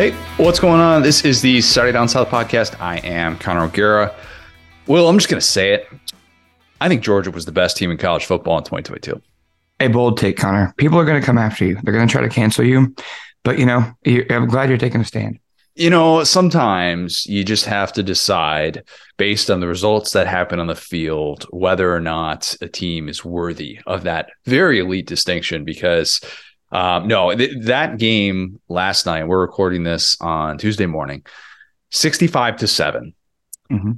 Hey, what's going on? This is the Saturday Down South podcast. I am Connor O'Gara. Well, I'm just going to say it. I think Georgia was the best team in college football in 2022. A bold take, Connor. People are going to come after you. They're going to try to cancel you. But, you know, I'm glad you're taking a stand. You know, sometimes you just have to decide based on the results that happen on the field whether or not a team is worthy of that very elite distinction because – um, no, th- that game last night, we're recording this on Tuesday morning, 65 to 7. Mm-hmm.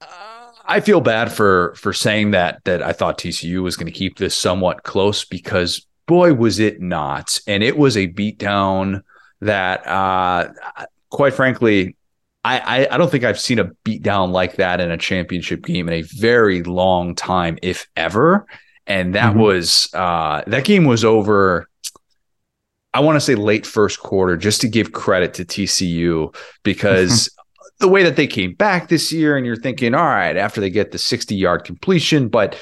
Uh, I feel bad for for saying that that I thought TCU was going to keep this somewhat close because boy was it not, and it was a beatdown that, uh, quite frankly, I, I, I don't think I've seen a beatdown like that in a championship game in a very long time, if ever. And that mm-hmm. was uh, that game was over I want to say late first quarter just to give credit to TCU because the way that they came back this year, and you're thinking, all right, after they get the 60 yard completion, but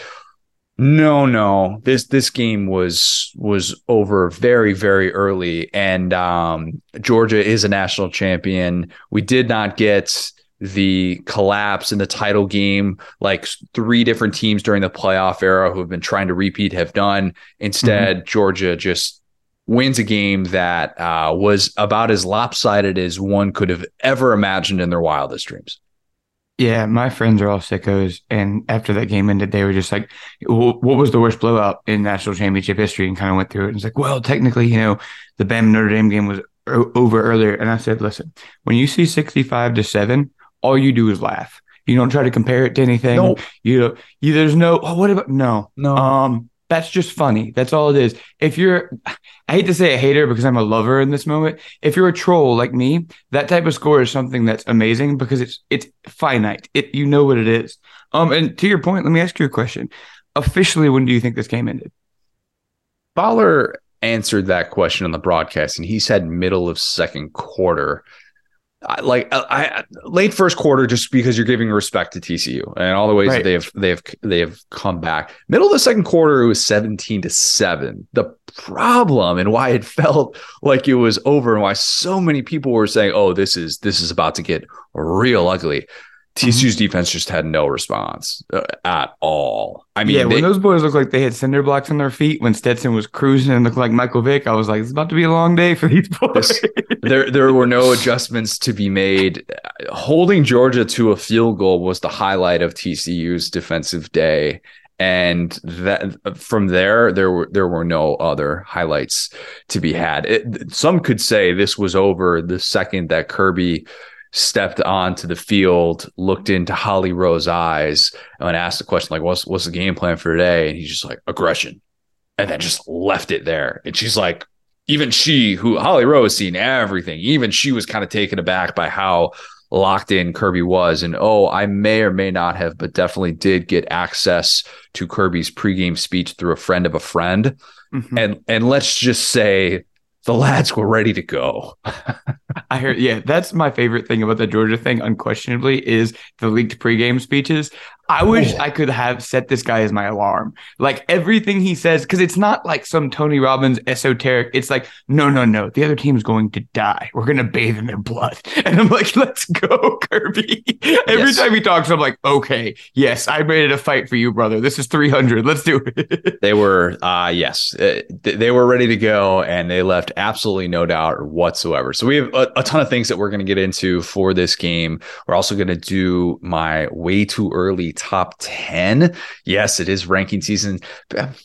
no, no, this this game was was over very very early, and um, Georgia is a national champion. We did not get the collapse in the title game like three different teams during the playoff era who have been trying to repeat have done. Instead, mm-hmm. Georgia just wins a game that uh, was about as lopsided as one could have ever imagined in their wildest dreams. Yeah, my friends are all sickos, and after that game ended, they were just like, "What was the worst blowout in national championship history?" And kind of went through it. And it's like, well, technically, you know, the Bama Notre Dame game was over earlier. And I said, listen, when you see sixty-five to seven, all you do is laugh. You don't try to compare it to anything. Nope. You, you there's no. Oh, what about no? No. Um, that's just funny. That's all it is. If you're, I hate to say a hater because I'm a lover in this moment. If you're a troll like me, that type of score is something that's amazing because it's it's finite. It you know what it is. Um, and to your point, let me ask you a question. Officially, when do you think this game ended? Baller answered that question on the broadcast, and he said middle of second quarter like I, I, late first quarter just because you're giving respect to TCU and all the ways right. that they have they have they have come back. Middle of the second quarter it was 17 to 7. The problem and why it felt like it was over and why so many people were saying, "Oh, this is this is about to get real ugly." TCU's mm-hmm. defense just had no response uh, at all. I mean, yeah, they, when those boys looked like they had cinder blocks on their feet when Stetson was cruising and looked like Michael Vick, I was like, it's about to be a long day for these boys. This, there, there were no adjustments to be made. Holding Georgia to a field goal was the highlight of TCU's defensive day, and that from there, there were there were no other highlights to be had. It, some could say this was over the second that Kirby stepped onto the field, looked into Holly Rowe's eyes, and asked the question like, "What's what's the game plan for today?" And he's just like, "Aggression," and then just left it there. And she's like, even she, who Holly Rowe has seen everything, even she was kind of taken aback by how locked in Kirby was. And oh, I may or may not have, but definitely did get access to Kirby's pregame speech through a friend of a friend. Mm-hmm. And and let's just say the lads were ready to go. I heard, yeah, that's my favorite thing about the Georgia thing, unquestionably, is the leaked pregame speeches. I wish. I could have set this guy as my alarm. Like everything he says, because it's not like some Tony Robbins esoteric. It's like, no, no, no. The other team's going to die. We're going to bathe in their blood. And I'm like, let's go, Kirby. Every yes. time he talks, I'm like, okay, yes, I'm ready to fight for you, brother. This is 300. Let's do it. they were, uh, yes, uh, they were ready to go and they left absolutely no doubt whatsoever. So we have a, a ton of things that we're going to get into for this game. We're also going to do my way too early top 10. Yes, it is ranking season.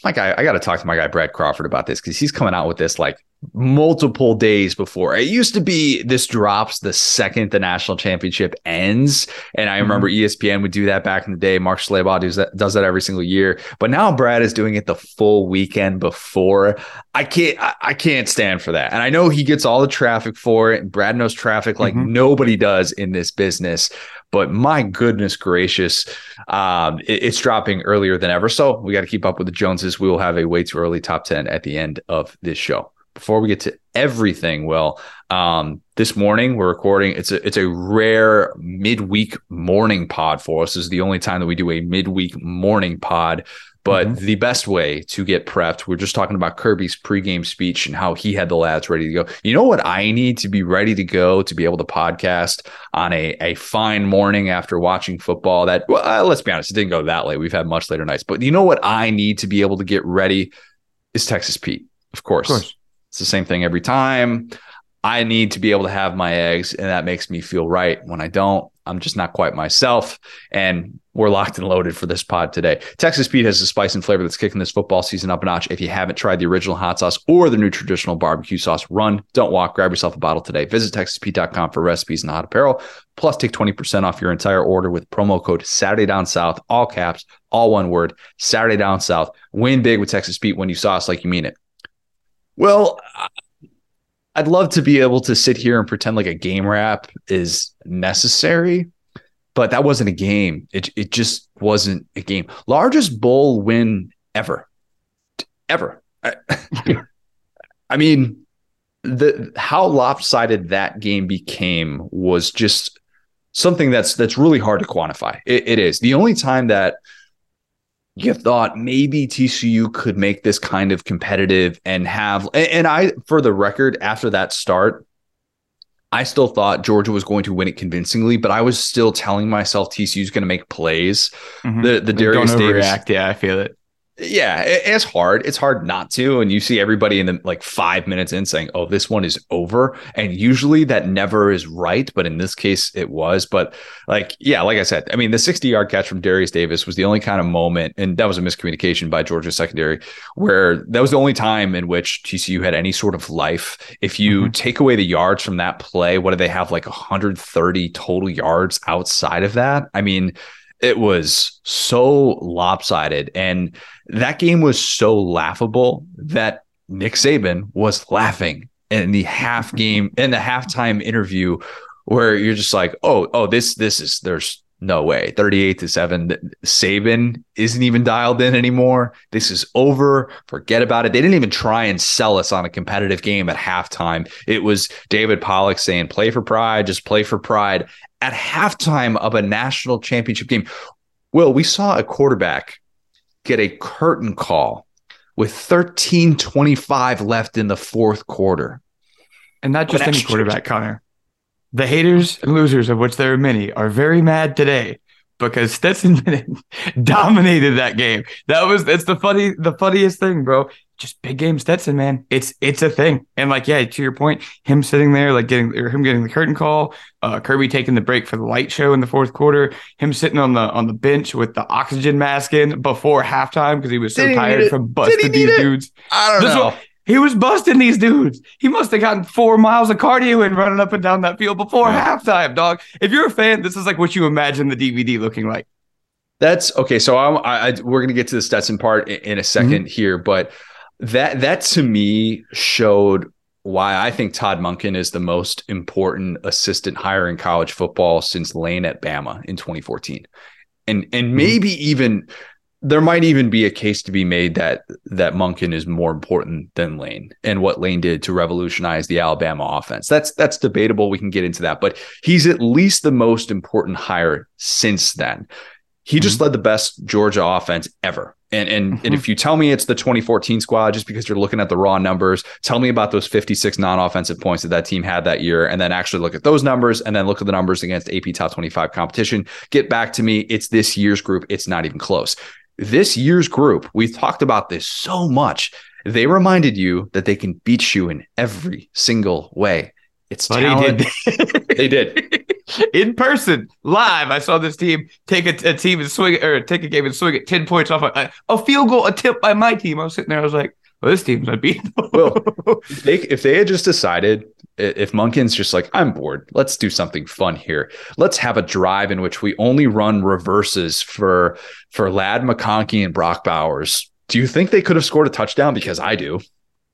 My guy, I got to talk to my guy, Brad Crawford, about this because he's coming out with this like multiple days before. It used to be this drops the second the national championship ends. And I remember mm-hmm. ESPN would do that back in the day. Mark Schlabach does that, does that every single year. But now Brad is doing it the full weekend before. I can't I can't stand for that. And I know he gets all the traffic for it. And Brad knows traffic like mm-hmm. nobody does in this business. But my goodness gracious, um, it, it's dropping earlier than ever. So we got to keep up with the Joneses. We will have a way too early top 10 at the end of this show. Before we get to everything, Will, um, this morning we're recording. It's a it's a rare midweek morning pod for us. This is the only time that we do a midweek morning pod. But mm-hmm. the best way to get prepped, we're just talking about Kirby's pregame speech and how he had the lads ready to go. You know what I need to be ready to go to be able to podcast on a, a fine morning after watching football? That, well, uh, let's be honest, it didn't go that late. We've had much later nights. But you know what I need to be able to get ready is Texas Pete, of course. Of course. It's the same thing every time. I need to be able to have my eggs, and that makes me feel right. When I don't, I'm just not quite myself. And we're locked and loaded for this pod today. Texas Pete has a spice and flavor that's kicking this football season up a notch. If you haven't tried the original hot sauce or the new traditional barbecue sauce, run, don't walk, grab yourself a bottle today. Visit TexasPete.com for recipes and hot apparel. Plus, take 20% off your entire order with promo code Saturday Down South, all caps, all one word, Saturday Down South. Win big with Texas Pete when you sauce like you mean it. Well, I'd love to be able to sit here and pretend like a game wrap is necessary, but that wasn't a game. It it just wasn't a game. Largest bowl win ever, ever. I, I mean, the how lopsided that game became was just something that's that's really hard to quantify. it, it is the only time that you thought maybe TCU could make this kind of competitive and have and I for the record after that start I still thought Georgia was going to win it convincingly, but I was still telling myself TCU is going to make plays. Mm-hmm. The the Darius Davis, yeah, I feel it yeah, it, it's hard. It's hard not to. And you see everybody in the like five minutes in saying, oh, this one is over. And usually that never is right. But in this case, it was. But like, yeah, like I said, I mean, the 60 yard catch from Darius Davis was the only kind of moment, and that was a miscommunication by Georgia secondary, where that was the only time in which TCU had any sort of life. If you mm-hmm. take away the yards from that play, what do they have? Like 130 total yards outside of that? I mean, it was so lopsided. And that game was so laughable that Nick Saban was laughing in the half mm-hmm. game in the halftime interview where you're just like, oh, oh, this this is there's no way. 38 to 7. Saban isn't even dialed in anymore. This is over. Forget about it. They didn't even try and sell us on a competitive game at halftime. It was David Pollack saying, play for pride, just play for pride at halftime of a national championship game. Well, we saw a quarterback get a curtain call with 13:25 left in the fourth quarter. And not just any quarterback, Connor. The haters and losers, of which there are many, are very mad today because Stetson dominated that game. That was that's the funny the funniest thing, bro just big game Stetson, man. It's it's a thing. And like, yeah, to your point, him sitting there, like getting or him getting the curtain call, uh, Kirby taking the break for the light show in the fourth quarter, him sitting on the on the bench with the oxygen mask in before halftime because he was so tired from busting these it? dudes. I don't know. He was busting these dudes. He must have gotten four miles of cardio in running up and down that field before yeah. halftime, dog. If you're a fan, this is like what you imagine the DVD looking like. That's okay. So I'm, I, I we're gonna get to the Stetson part in, in a 2nd mm-hmm. here, but that that to me showed why I think Todd Monken is the most important assistant hire in college football since Lane at Bama in 2014. And and mm-hmm. maybe even there might even be a case to be made that that Monken is more important than Lane and what Lane did to revolutionize the Alabama offense. That's that's debatable. We can get into that, but he's at least the most important hire since then. He mm-hmm. just led the best Georgia offense ever and and, mm-hmm. and if you tell me it's the 2014 squad, just because you're looking at the raw numbers, tell me about those 56 non-offensive points that that team had that year, and then actually look at those numbers, and then look at the numbers against AP Top 25 competition. Get back to me. It's this year's group. It's not even close. This year's group, we've talked about this so much. They reminded you that they can beat you in every single way. It's but talent. Did. they did. in person, live. I saw this team take a, a, team and swing or take a game and swing it ten points off a, a, field goal attempt by my team. I was sitting there. I was like, "Well, this team's unbeatable." well, they, if they had just decided, if Monken's just like, "I'm bored. Let's do something fun here. Let's have a drive in which we only run reverses for for Ladd McConkey and Brock Bowers." Do you think they could have scored a touchdown? Because I do.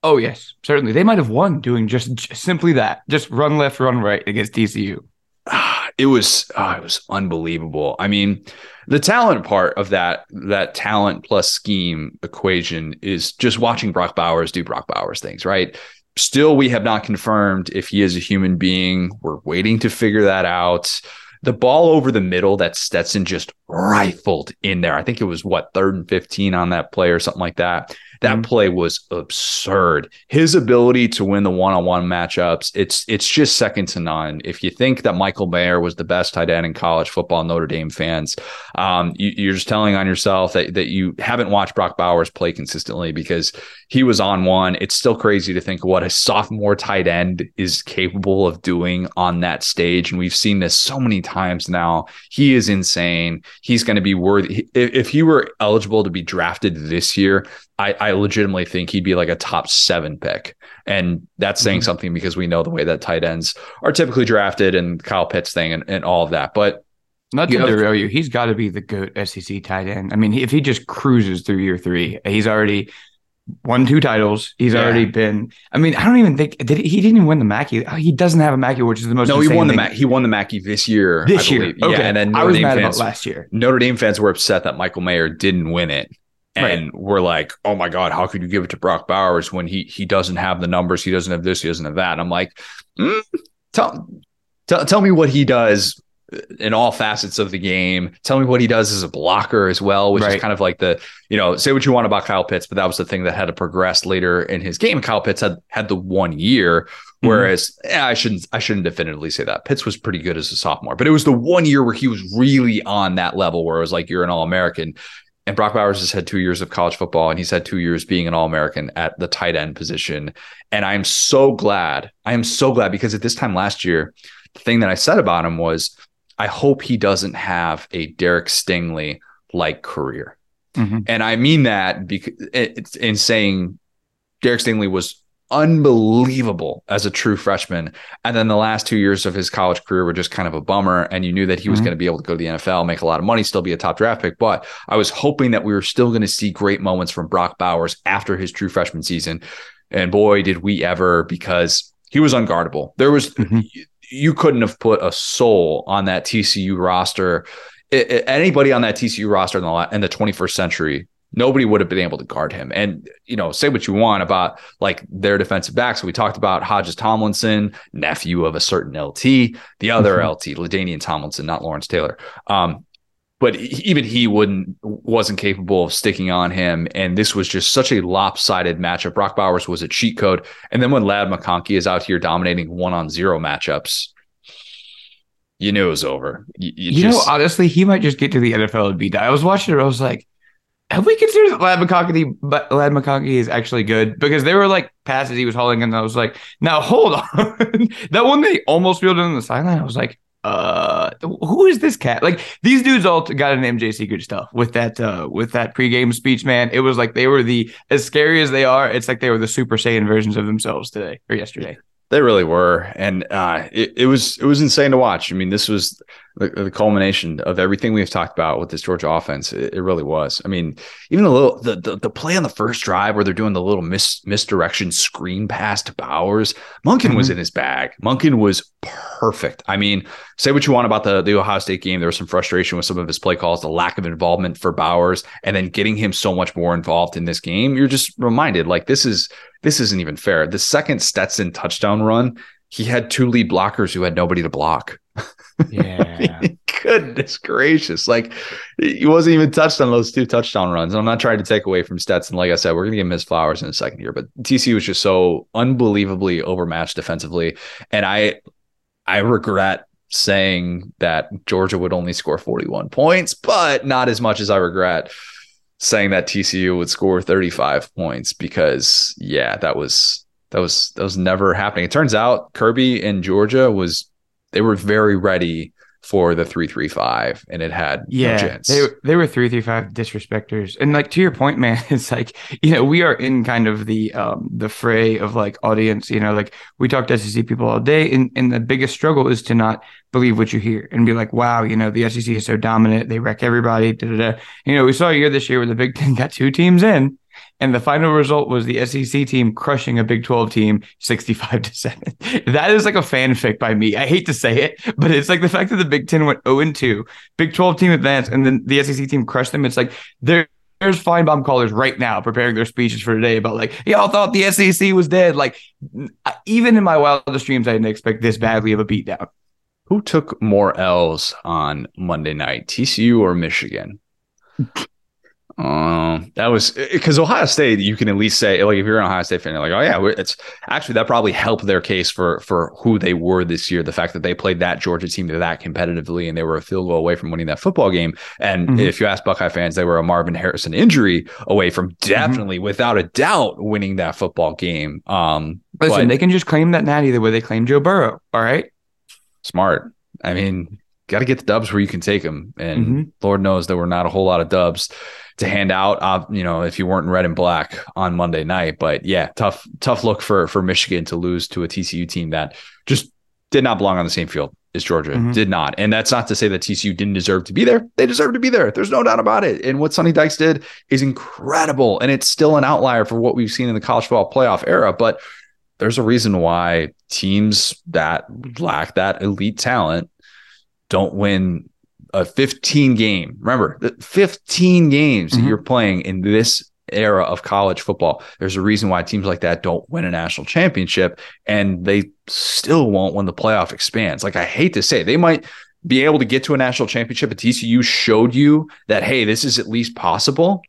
Oh yes, certainly. They might have won doing just, just simply that. Just run left, run right against TCU. Ah, it was oh, it was unbelievable. I mean, the talent part of that that talent plus scheme equation is just watching Brock Bowers do Brock Bowers things, right? Still, we have not confirmed if he is a human being. We're waiting to figure that out. The ball over the middle that Stetson just rifled in there. I think it was what third and 15 on that play or something like that. That mm-hmm. play was absurd. His ability to win the one-on-one matchups, it's it's just second to none. If you think that Michael Mayer was the best tight end in college football, Notre Dame fans, um, you, are just telling on yourself that that you haven't watched Brock Bowers play consistently because he was on one. It's still crazy to think what a sophomore tight end is capable of doing on that stage, and we've seen this so many times now. He is insane. He's going to be worthy. If, if he were eligible to be drafted this year, I, I legitimately think he'd be like a top seven pick. And that's saying mm-hmm. something because we know the way that tight ends are typically drafted and Kyle Pitts thing and, and all of that. But not to derail you, he's got to be the goat SEC tight end. I mean, if he just cruises through year three, he's already won two titles. He's yeah. already been. I mean, I don't even think did he, he didn't even win the Mackey. He doesn't have a Mackey, which is the most. No, he won the Mackey. He won the Mackey this year. This year, okay. Yeah, and then Notre I was Dame mad fans, about last year. Notre Dame fans were upset that Michael Mayer didn't win it and right. we're like, oh my god, how could you give it to Brock Bowers when he he doesn't have the numbers, he doesn't have this, he doesn't have that? And I'm like, mm, tell, tell tell me what he does in all facets of the game. Tell me what he does as a blocker as well, which right. is kind of like the, you know, say what you want about Kyle Pitts, but that was the thing that had to progress later in his game. Kyle Pitts had had the one year, mm-hmm. whereas mm-hmm. eh, I shouldn't I shouldn't definitively say that. Pitts was pretty good as a sophomore, but it was the one year where he was really on that level where it was like you're an all American. And Brock Bowers has had two years of college football, and he's had two years being an All American at the tight end position. And I'm so glad. I am so glad because at this time last year, the thing that I said about him was, I hope he doesn't have a Derek Stingley like career. Mm-hmm. And I mean that because it's in saying Derek Stingley was unbelievable as a true freshman. And then the last two years of his college career were just kind of a bummer. And you knew that he was mm-hmm. going to be able to go to the NFL, make a lot of money, still be a top draft pick. But I was hoping that we were still going to see great moments from Brock Bowers after his true freshman season. And boy, did we ever, because he was unguardable. There was, mm-hmm. you couldn't have put a soul on that TCU roster. It, it, anybody on that TCU roster in the, in the 21st century nobody would have been able to guard him. And, you know, say what you want about like their defensive backs. we talked about Hodges Tomlinson, nephew of a certain LT, the other mm-hmm. LT, LaDainian Tomlinson, not Lawrence Taylor. Um, but even he wouldn't wasn't capable of sticking on him. And this was just such a lopsided matchup. Brock Bowers was a cheat code. And then when Ladd McConkey is out here dominating one on zero matchups, you knew it was over. You, you, you just, know, honestly, he might just get to the NFL and be done. I was watching it, I was like, have we considered that Ladd McConkey, but Ladd McConkey is actually good because they were like passes he was hauling, and I was like, now hold on, that one they almost fielded on the sideline. I was like, uh, who is this cat? Like these dudes all got an MJ secret stuff with that uh with that pregame speech, man. It was like they were the as scary as they are. It's like they were the Super Saiyan versions of themselves today or yesterday. They really were, and uh, it, it was it was insane to watch. I mean, this was the, the, culmination of everything we've talked about with this Georgia offense. It, it really was. I mean, even the little the, the, the play on the first drive where they're doing the little mis, misdirection screen pass to Bowers. Monken mm-hmm. was in his bag. Monken was perfect. I mean, say what you want about the the Ohio State game. There was some frustration with some of his play calls, the lack of involvement for Bowers, and then getting him so much more involved in this game. You're just reminded like this is this isn't even fair. The second Stetson touchdown run, he had two lead blockers who had nobody to block. Yeah. Goodness gracious. Like he wasn't even touched on those two touchdown runs. I'm not trying to take away from Stetson. Like I said, we're going to give him his flowers in a second here, but TCU was just so unbelievably overmatched defensively. And I, I regret saying that Georgia would only score 41 points, but not as much as I regret saying that TCU would score 35 points because yeah, that was that was that was never happening. It turns out Kirby in Georgia was they were very ready for the 335 and it had yeah no they, they were 335 disrespecters and like to your point man it's like you know we are in kind of the um the fray of like audience you know like we talk to sec people all day and, and the biggest struggle is to not believe what you hear and be like wow you know the sec is so dominant. They wreck everybody da, da, da. you know we saw a year this year where the big ten got two teams in and the final result was the SEC team crushing a Big 12 team 65 to 7. That is like a fanfic by me. I hate to say it, but it's like the fact that the Big 10 went 0 and 2, Big 12 team advanced, and then the SEC team crushed them. It's like there there's bomb callers right now preparing their speeches for today about like y'all thought the SEC was dead. Like even in my wildest dreams, I didn't expect this badly of a beatdown. Who took more L's on Monday night, TCU or Michigan? Um, that was because Ohio State. You can at least say, like, if you're an Ohio State fan, you're like, oh yeah, it's actually that probably helped their case for for who they were this year. The fact that they played that Georgia team that competitively, and they were a field goal away from winning that football game. And mm-hmm. if you ask Buckeye fans, they were a Marvin Harrison injury away from mm-hmm. definitely, mm-hmm. without a doubt, winning that football game. Um, listen, but, they can just claim that natty the way they claim Joe Burrow. All right, smart. I mean, got to get the dubs where you can take them, and mm-hmm. Lord knows there were not a whole lot of dubs to hand out. Uh, you know, if you weren't in red and black on Monday night, but yeah, tough tough look for for Michigan to lose to a TCU team that just did not belong on the same field as Georgia. Mm-hmm. Did not, and that's not to say that TCU didn't deserve to be there. They deserve to be there. There's no doubt about it. And what Sonny Dykes did is incredible, and it's still an outlier for what we've seen in the college football playoff era, but. There's a reason why teams that lack that elite talent don't win a 15 game. Remember, 15 games mm-hmm. you're playing in this era of college football. There's a reason why teams like that don't win a national championship and they still won't when the playoff expands. Like I hate to say, it, they might be able to get to a national championship, but TCU showed you that hey, this is at least possible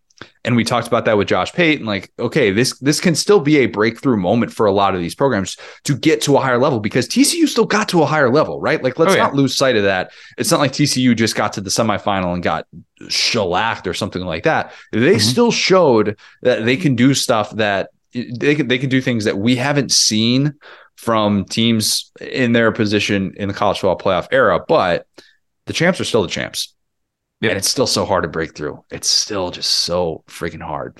and we talked about that with Josh Pate and like okay this this can still be a breakthrough moment for a lot of these programs to get to a higher level because TCU still got to a higher level right like let's oh, yeah. not lose sight of that it's not like TCU just got to the semifinal and got shellacked or something like that they mm-hmm. still showed that they can do stuff that they can they can do things that we haven't seen from teams in their position in the college football playoff era but the champs are still the champs yeah. And it's still so hard to break through. It's still just so freaking hard.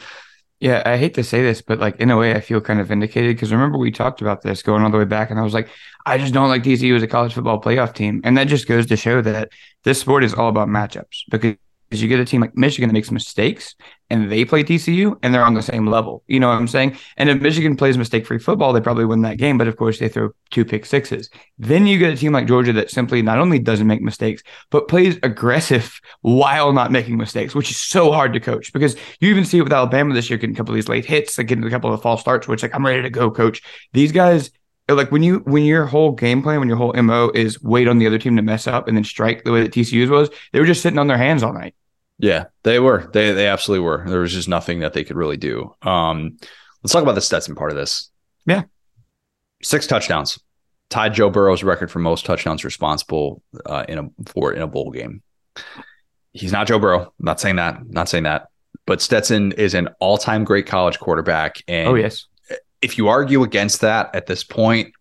Yeah, I hate to say this, but like in a way, I feel kind of vindicated because remember we talked about this going all the way back, and I was like, I just don't like TCU as a college football playoff team, and that just goes to show that this sport is all about matchups because is you get a team like Michigan that makes mistakes and they play TCU and they're on the same level. You know what I'm saying? And if Michigan plays mistake free football, they probably win that game. But of course, they throw two pick sixes. Then you get a team like Georgia that simply not only doesn't make mistakes, but plays aggressive while not making mistakes, which is so hard to coach because you even see it with Alabama this year getting a couple of these late hits, like getting a couple of false starts, which like I'm ready to go, coach. These guys like when you when your whole game plan, when your whole mo is wait on the other team to mess up and then strike the way that TCU's was, they were just sitting on their hands all night. Yeah, they were. They they absolutely were. There was just nothing that they could really do. Um, let's talk about the Stetson part of this. Yeah, six touchdowns, tied Joe Burrow's record for most touchdowns responsible uh, in a for in a bowl game. He's not Joe Burrow. I'm not saying that. I'm not saying that. But Stetson is an all-time great college quarterback. And oh yes, if you argue against that at this point,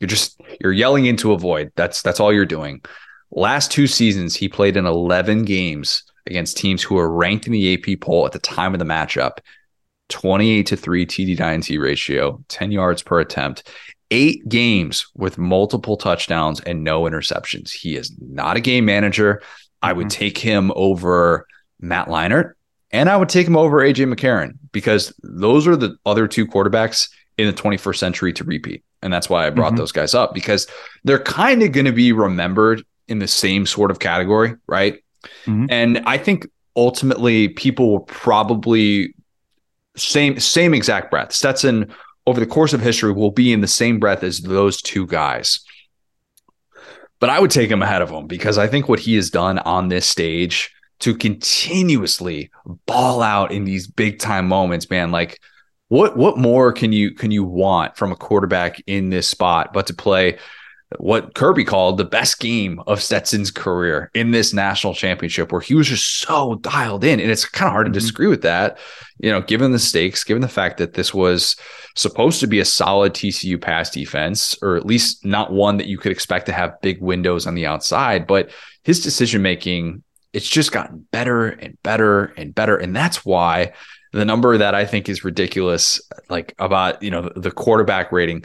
you're just you're yelling into a void. That's that's all you're doing. Last two seasons, he played in 11 games against teams who are ranked in the AP poll at the time of the matchup. 28 to 3 TD to INT ratio, 10 yards per attempt, eight games with multiple touchdowns and no interceptions. He is not a game manager. Mm-hmm. I would mm-hmm. take him over Matt Leinart and I would take him over AJ McCarron because those are the other two quarterbacks in the 21st century to repeat. And that's why I brought mm-hmm. those guys up because they're kind of going to be remembered in the same sort of category, right? Mm-hmm. And I think ultimately people will probably same same exact breath. Stetson over the course of history will be in the same breath as those two guys. But I would take him ahead of him because I think what he has done on this stage to continuously ball out in these big time moments, man, like what what more can you can you want from a quarterback in this spot but to play what Kirby called the best game of Stetson's career in this national championship, where he was just so dialed in. And it's kind of hard mm-hmm. to disagree with that, you know, given the stakes, given the fact that this was supposed to be a solid TCU pass defense, or at least not one that you could expect to have big windows on the outside. But his decision making, it's just gotten better and better and better. And that's why the number that I think is ridiculous, like about, you know, the quarterback rating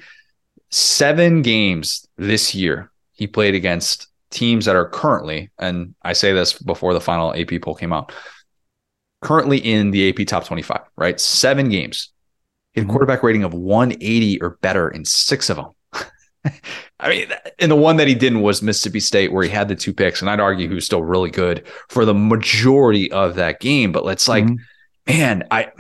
seven games this year he played against teams that are currently, and I say this before the final AP poll came out, currently in the AP top 25, right? Seven games. He had a mm-hmm. quarterback rating of 180 or better in six of them. I mean, and the one that he didn't was Mississippi State, where he had the two picks, and I'd argue he was still really good for the majority of that game. But let's like, mm-hmm man, I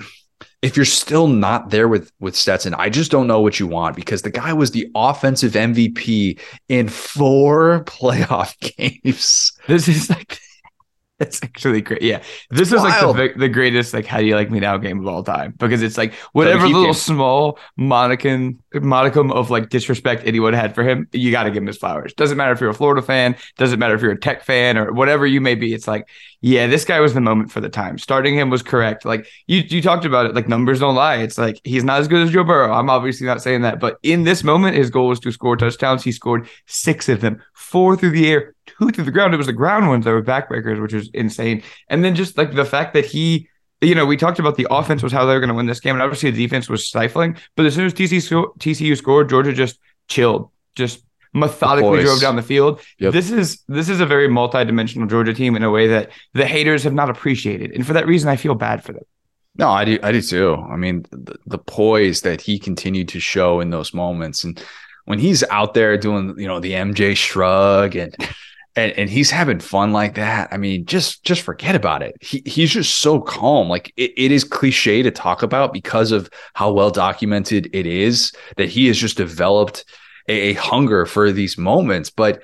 if you're still not there with with Stetson, I just don't know what you want because the guy was the offensive MVP in four playoff games. This is like it's actually great. Yeah. This is like the, the greatest, like, how do you like me now game of all time? Because it's like whatever little game. small modicum, modicum of like disrespect anyone had for him, you got to give him his flowers. Doesn't matter if you're a Florida fan, doesn't matter if you're a tech fan or whatever you may be. It's like, yeah, this guy was the moment for the time. Starting him was correct. Like you, you talked about it, like numbers don't lie. It's like he's not as good as Joe Burrow. I'm obviously not saying that, but in this moment, his goal was to score touchdowns. He scored six of them, four through the air, two through the ground. It was the ground ones that were backbreakers, which was insane. And then just like the fact that he, you know, we talked about the offense was how they were going to win this game, and obviously the defense was stifling. But as soon as TCU, TCU scored, Georgia just chilled, just methodically drove down the field. Yep. This is this is a very multi-dimensional Georgia team in a way that the haters have not appreciated, and for that reason, I feel bad for them. No, I do. I do too. I mean, the, the poise that he continued to show in those moments, and when he's out there doing, you know, the MJ shrug and and, and he's having fun like that. I mean, just just forget about it. He he's just so calm. Like it, it is cliche to talk about because of how well documented it is that he has just developed a, a hunger for these moments. But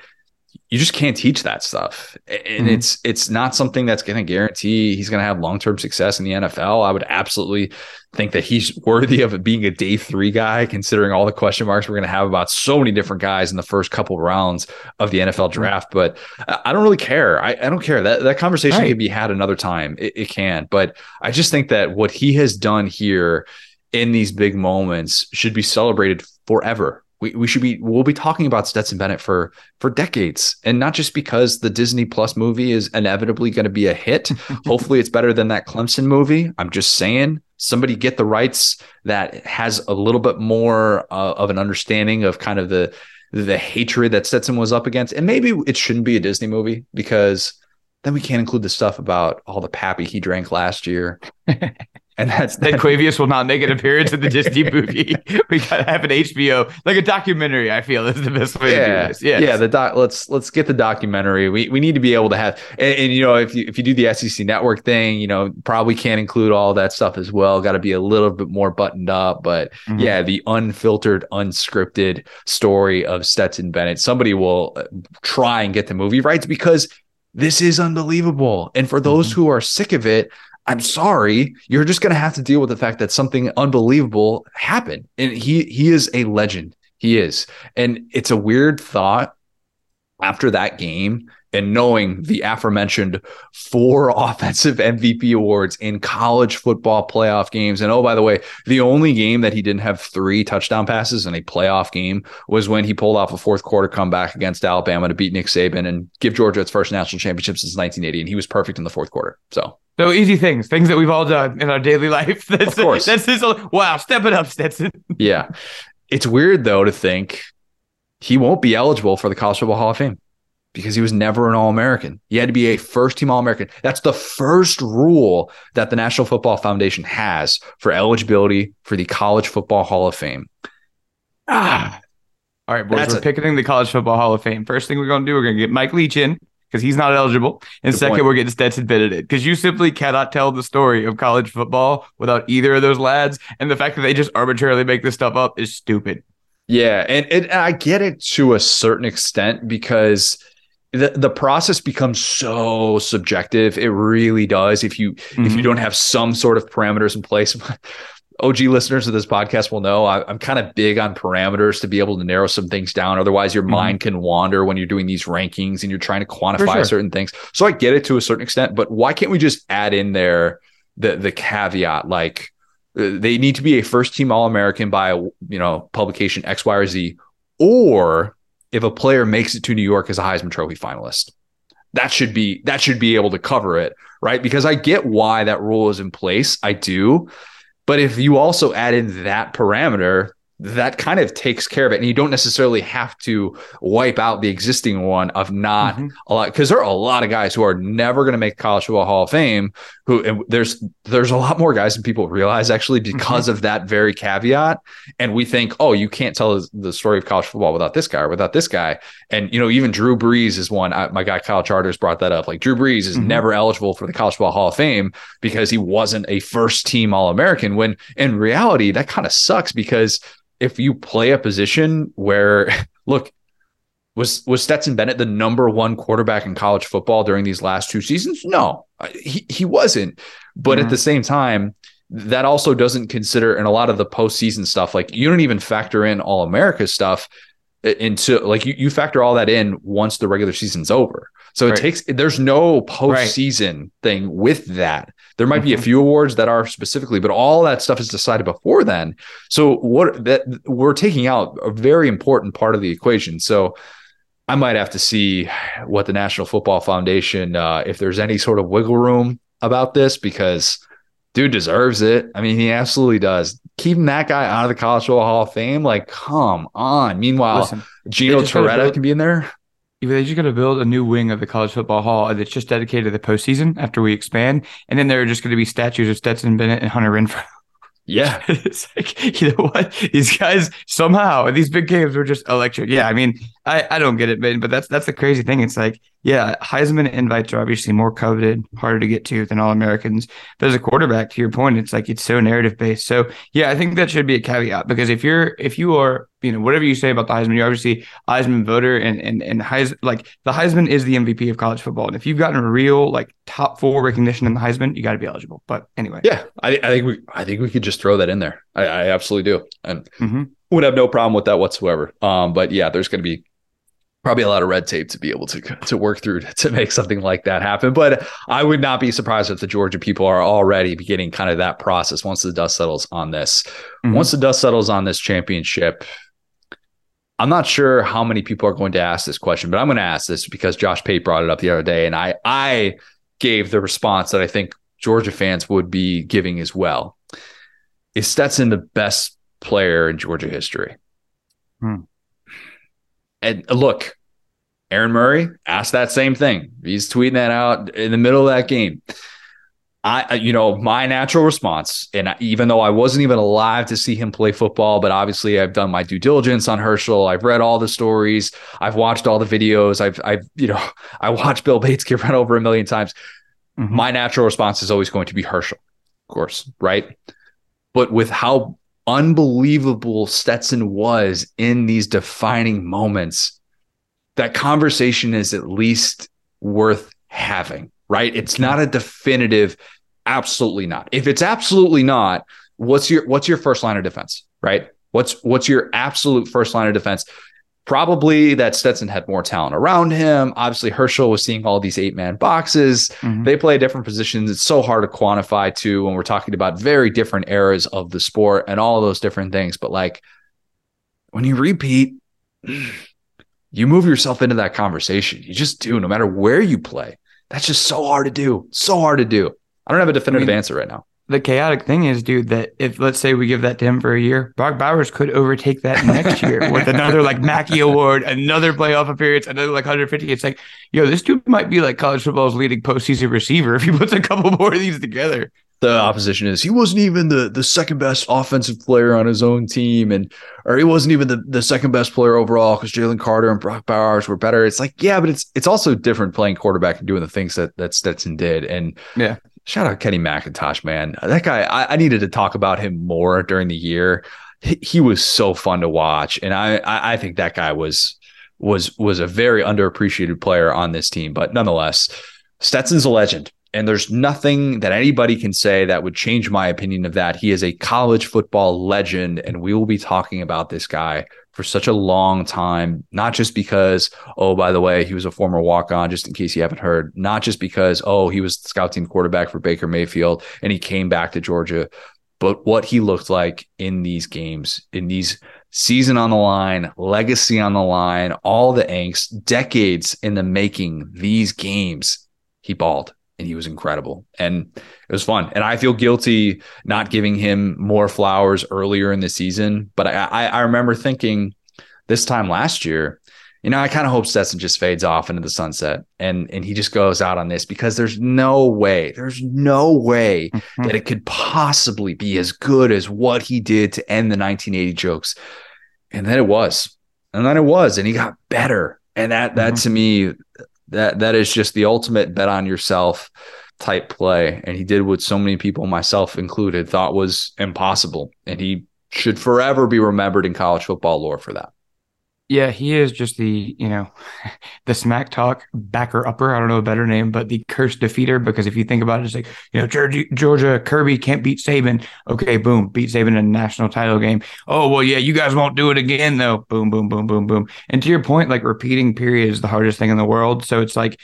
you just can't teach that stuff and mm-hmm. it's it's not something that's going to guarantee he's going to have long-term success in the NFL. I would absolutely think that he's worthy of being a day 3 guy considering all the question marks we're going to have about so many different guys in the first couple rounds of the NFL draft, but I don't really care. I, I don't care. That that conversation right. can be had another time. It, it can, but I just think that what he has done here in these big moments should be celebrated forever we, we should be we'll be talking about Stetson Bennett for for decades and not just because the Disney Plus movie is inevitably going to be a hit. Hopefully it's better than that Clemson movie. I'm just saying somebody get the rights that has a little bit more uh, of an understanding of kind of the the hatred that Stetson was up against. And maybe it shouldn't be a Disney movie because then we can't include the stuff about all the pappy he drank last year. And that's that Quavius will not make an appearance in the Disney movie. we gotta have an HBO, like a documentary. I feel is the best way yeah, to do this. Yes. Yeah, the doc. Let's let's get the documentary. We we need to be able to have, and, and, you know, if you if you do the SEC network thing, you know, probably can't include all that stuff as well. Got to be a little bit more buttoned up. But mm-hmm. yeah, the unfiltered, unscripted story of Stetson Bennett. Somebody will uh, try and get the movie rights because this is unbelievable. And for those mm-hmm. who are sick of it, I'm sorry, you're just going to have to deal with the fact that something unbelievable happened. And he he is a legend. He is. And it's a weird thought after that game and knowing the aforementioned four offensive MVP awards in college football playoff games. And oh, by the way, the only game that he didn't have three touchdown passes in a playoff game was when he pulled off a fourth quarter comeback against Alabama to beat Nick Saban and give Georgia its first national championship since 1980. And he was perfect in the fourth quarter. So so easy things, things that we've all done in our daily life. That's, of course. That's his, wow, step it up, Stetson. yeah. It's weird though to think he won't be eligible for the College Football Hall of Fame because he was never an All American. He had to be a first team All American. That's the first rule that the National Football Foundation has for eligibility for the College Football Hall of Fame. Ah. All right, boys, That's we're a- picketing the College Football Hall of Fame. First thing we're going to do, we're going to get Mike Leach in because he's not eligible. And Good second, point. we're getting Stetson Bennett because you simply cannot tell the story of college football without either of those lads. And the fact that they just arbitrarily make this stuff up is stupid. Yeah, and, and I get it to a certain extent because the, the process becomes so subjective. It really does. If you mm-hmm. if you mm-hmm. don't have some sort of parameters in place, OG listeners of this podcast will know I, am kind of big on parameters to be able to narrow some things down. Otherwise, your mm-hmm. mind can wander when you're doing these rankings and you're trying to quantify sure. certain things. So I get it to a certain extent, but why can't we just add in there the the caveat like uh, they need to be a first team All American by you know publication X, Y, or Z, or if a player makes it to New York as a Heisman Trophy finalist. That should be that should be able to cover it, right? Because I get why that rule is in place. I do. But if you also add in that parameter, that kind of takes care of it. And you don't necessarily have to wipe out the existing one of not mm-hmm. a lot, because there are a lot of guys who are never going to make College Football Hall of Fame who and there's there's a lot more guys than people realize actually mm-hmm. because mm-hmm. of that very caveat. And we think, oh, you can't tell the story of college football without this guy or without this guy. And you know, even Drew Brees is one. I, my guy Kyle Charters brought that up. Like Drew Brees is mm-hmm. never eligible for the College Football Hall of Fame because he wasn't a first team All American. When in reality, that kind of sucks because if you play a position where look was was Stetson Bennett the number one quarterback in college football during these last two seasons? No, he he wasn't. But mm-hmm. at the same time, that also doesn't consider in a lot of the postseason stuff. Like you don't even factor in All America stuff into like you, you factor all that in once the regular season's over. So right. it takes there's no postseason right. thing with that. There might mm-hmm. be a mm-hmm. few awards that are specifically, but all that stuff is decided before then. So what that we're taking out a very important part of the equation. So I might have to see what the National Football Foundation, uh, if there's any sort of wiggle room about this, because dude deserves it. I mean, he absolutely does. Keeping that guy out of the College Football Hall of Fame, like, come on. Meanwhile, Listen, Gino Torretta build, can be in there. They just got to build a new wing of the College Football Hall that's just dedicated to the postseason after we expand, and then there are just going to be statues of Stetson Bennett and Hunter Renfrow. Yeah. it's like, you know what? These guys somehow these big games were just electric. Yeah. I mean, I, I don't get it, man, but that's that's the crazy thing. It's like, yeah, Heisman invites are obviously more coveted, harder to get to than all Americans. But as a quarterback, to your point, it's like it's so narrative based. So yeah, I think that should be a caveat because if you're if you are, you know, whatever you say about the Heisman, you're obviously Heisman voter and and and Heisman like the Heisman is the MVP of college football. And if you've gotten a real like top four recognition in the Heisman, you got to be eligible. But anyway, yeah, I, I, think we I think we could just throw that in there. I, I absolutely do, and mm-hmm. would have no problem with that whatsoever. Um, but yeah, there's going to be probably a lot of red tape to be able to to work through to, make something like that happen. But I would not be surprised if the Georgia people are already beginning kind of that process once the dust settles on this. Mm-hmm. Once the dust settles on this championship, I'm not sure how many people are going to ask this question, but I'm going to ask this because Josh Pate brought it up the other day, and I I gave the response that I think Georgia fans would be giving as well. Is Stetson the best player in Georgia history? Hmm. And look, Aaron Murray asked that same thing. He's tweeting that out in the middle of that game. I, you know, my natural response, and even though I wasn't even alive to see him play football, but obviously I've done my due diligence on Herschel. I've read all the stories. I've watched all the videos. I've, I've, you know, I watched Bill Bates get run over a million times. Mm-hmm. My natural response is always going to be Herschel, of course, right? But with how unbelievable Stetson was in these defining moments, that conversation is at least worth having, right? It's not a definitive, absolutely not. If it's absolutely not, what's your what's your first line of defense, right? What's what's your absolute first line of defense? Probably that Stetson had more talent around him. Obviously, Herschel was seeing all these eight man boxes. Mm-hmm. They play different positions. It's so hard to quantify too when we're talking about very different eras of the sport and all those different things. But like when you repeat, you move yourself into that conversation. You just do, no matter where you play. That's just so hard to do. So hard to do. I don't have a definitive I mean, answer right now the chaotic thing is, dude, that if let's say we give that to him for a year, Brock Bowers could overtake that next year with another like Mackey Award, another playoff appearance, another like 150. It's like, yo, this dude might be like college football's leading postseason receiver if he puts a couple more of these together. The opposition is he wasn't even the the second best offensive player on his own team, and or he wasn't even the, the second best player overall because Jalen Carter and Brock Bowers were better. It's like, yeah, but it's it's also different playing quarterback and doing the things that that Stetson did. And yeah, shout out Kenny McIntosh, man. That guy, I, I, needed to talk about him more during the year. He, he was so fun to watch, and I, I, I think that guy was was was a very underappreciated player on this team. But nonetheless, Stetson's a legend. And there's nothing that anybody can say that would change my opinion of that. He is a college football legend, and we will be talking about this guy for such a long time, not just because, oh, by the way, he was a former walk on, just in case you haven't heard, not just because, oh, he was the scout team quarterback for Baker Mayfield and he came back to Georgia, but what he looked like in these games, in these season on the line, legacy on the line, all the angst, decades in the making, these games, he balled and he was incredible and it was fun and i feel guilty not giving him more flowers earlier in the season but i i, I remember thinking this time last year you know, I kind of hope Stetson just fades off into the sunset and and he just goes out on this because there's no way, there's no way mm-hmm. that it could possibly be as good as what he did to end the 1980 jokes. And then it was. And then it was, and he got better. And that that mm-hmm. to me, that that is just the ultimate bet on yourself type play. And he did what so many people, myself included, thought was impossible. And he should forever be remembered in college football lore for that. Yeah, he is just the, you know, the smack talk backer upper. I don't know a better name, but the cursed defeater. Because if you think about it, it's like, you know, Georgia, Georgia Kirby can't beat Saban. Okay, boom, beat Saban in a national title game. Oh, well, yeah, you guys won't do it again, though. Boom, boom, boom, boom, boom. And to your point, like repeating period is the hardest thing in the world. So it's like,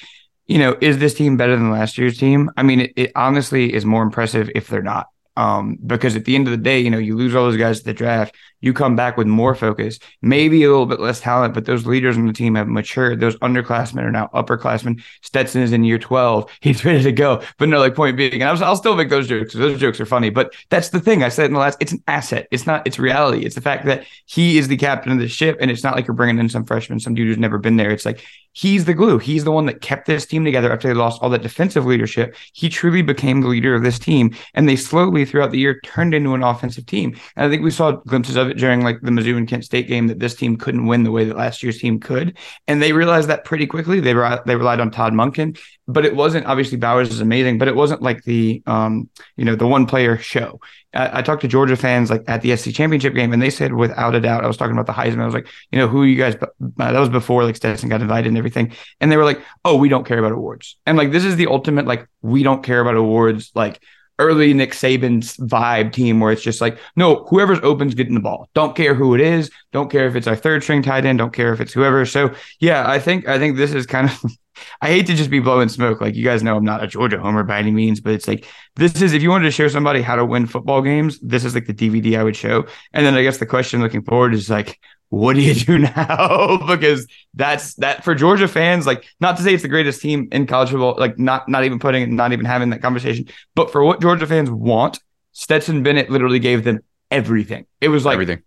you know, is this team better than last year's team? I mean, it, it honestly is more impressive if they're not. Um, because at the end of the day, you know, you lose all those guys to the draft, you come back with more focus, maybe a little bit less talent, but those leaders on the team have matured. Those underclassmen are now upperclassmen. Stetson is in year 12. He's ready to go. But no, like point being, and I'll, I'll still make those jokes those jokes are funny. But that's the thing I said in the last, it's an asset. It's not, it's reality. It's the fact that he is the captain of the ship. And it's not like you're bringing in some freshman, some dude who's never been there. It's like he's the glue. He's the one that kept this team together after they lost all that defensive leadership. He truly became the leader of this team. And they slowly throughout the year turned into an offensive team. And I think we saw glimpses of it during like the Mizzou and Kent State game that this team couldn't win the way that last year's team could. And they realized that pretty quickly. They, re- they relied on Todd Monken, but it wasn't obviously Bowers is amazing, but it wasn't like the, um, you know, the one player show. I, talked to Georgia fans like at the SC championship game, and they said without a doubt, I was talking about the Heisman. I was like, you know, who you guys? Uh, that was before like Stetson got invited and everything, and they were like, oh, we don't care about awards, and like this is the ultimate like we don't care about awards like early Nick Saban's vibe team where it's just like, no, whoever's open's getting the ball. Don't care who it is. Don't care if it's our third string tight end. Don't care if it's whoever. So yeah, I think I think this is kind of I hate to just be blowing smoke. Like you guys know I'm not a Georgia homer by any means, but it's like this is if you wanted to show somebody how to win football games, this is like the DVD I would show. And then I guess the question looking forward is like, what do you do now? because that's that for Georgia fans, like not to say it's the greatest team in college football, like not not even putting not even having that conversation, but for what Georgia fans want, Stetson Bennett literally gave them everything. It was like everything.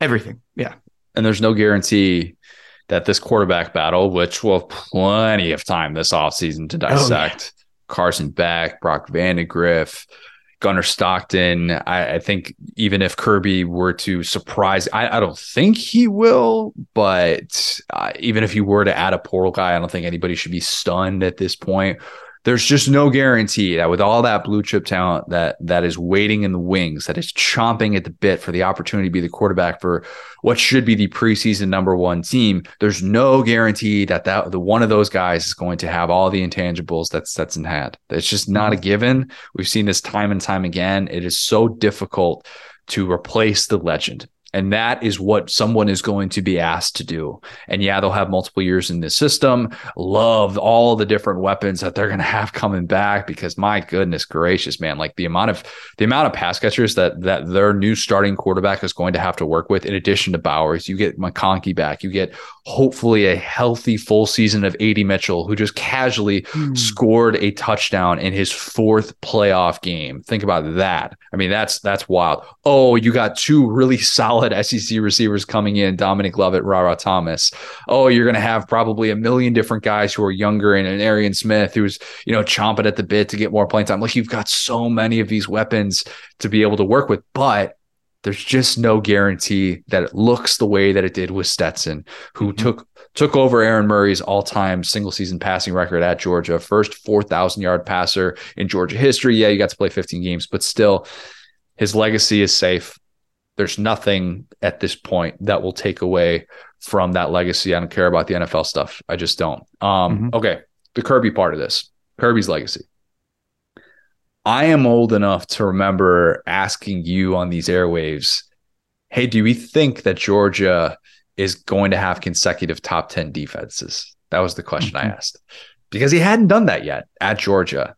Everything. Yeah. And there's no guarantee that this quarterback battle, which we'll have plenty of time this offseason to oh, dissect, oh. Carson Beck, Brock Vandagriff, Gunnar Stockton. I, I, think even if Kirby were to surprise, I, I don't think he will, but uh, even if he were to add a portal guy, I don't think anybody should be stunned at this point there's just no guarantee that with all that blue chip talent that that is waiting in the wings, that is chomping at the bit for the opportunity to be the quarterback for what should be the preseason number one team, there's no guarantee that that the one of those guys is going to have all the intangibles that Stetson had. It's just not a mm-hmm. given. We've seen this time and time again. It is so difficult to replace the legend. And that is what someone is going to be asked to do. And yeah, they'll have multiple years in this system. Love all the different weapons that they're going to have coming back because my goodness gracious, man, like the amount of the amount of pass catchers that that their new starting quarterback is going to have to work with in addition to Bowers. You get McConkey back, you get hopefully a healthy full season of AD Mitchell, who just casually mm. scored a touchdown in his fourth playoff game. Think about that. I mean, that's that's wild. Oh, you got two really solid SEC receivers coming in, Dominic Lovett, Rara Thomas. Oh, you're gonna have probably a million different guys who are younger and an Arian Smith who's, you know, chomping at the bit to get more playing time. Like you've got so many of these weapons to be able to work with, but there's just no guarantee that it looks the way that it did with Stetson, who mm-hmm. took took over Aaron Murray's all-time single season passing record at Georgia, first 4,000 yard passer in Georgia history. Yeah, you got to play 15 games, but still his legacy is safe. There's nothing at this point that will take away from that legacy. I don't care about the NFL stuff. I just don't. Um, mm-hmm. okay, the Kirby part of this. Kirby's legacy. I am old enough to remember asking you on these airwaves, hey, do we think that Georgia is going to have consecutive top 10 defenses? That was the question mm-hmm. I asked because he hadn't done that yet at Georgia.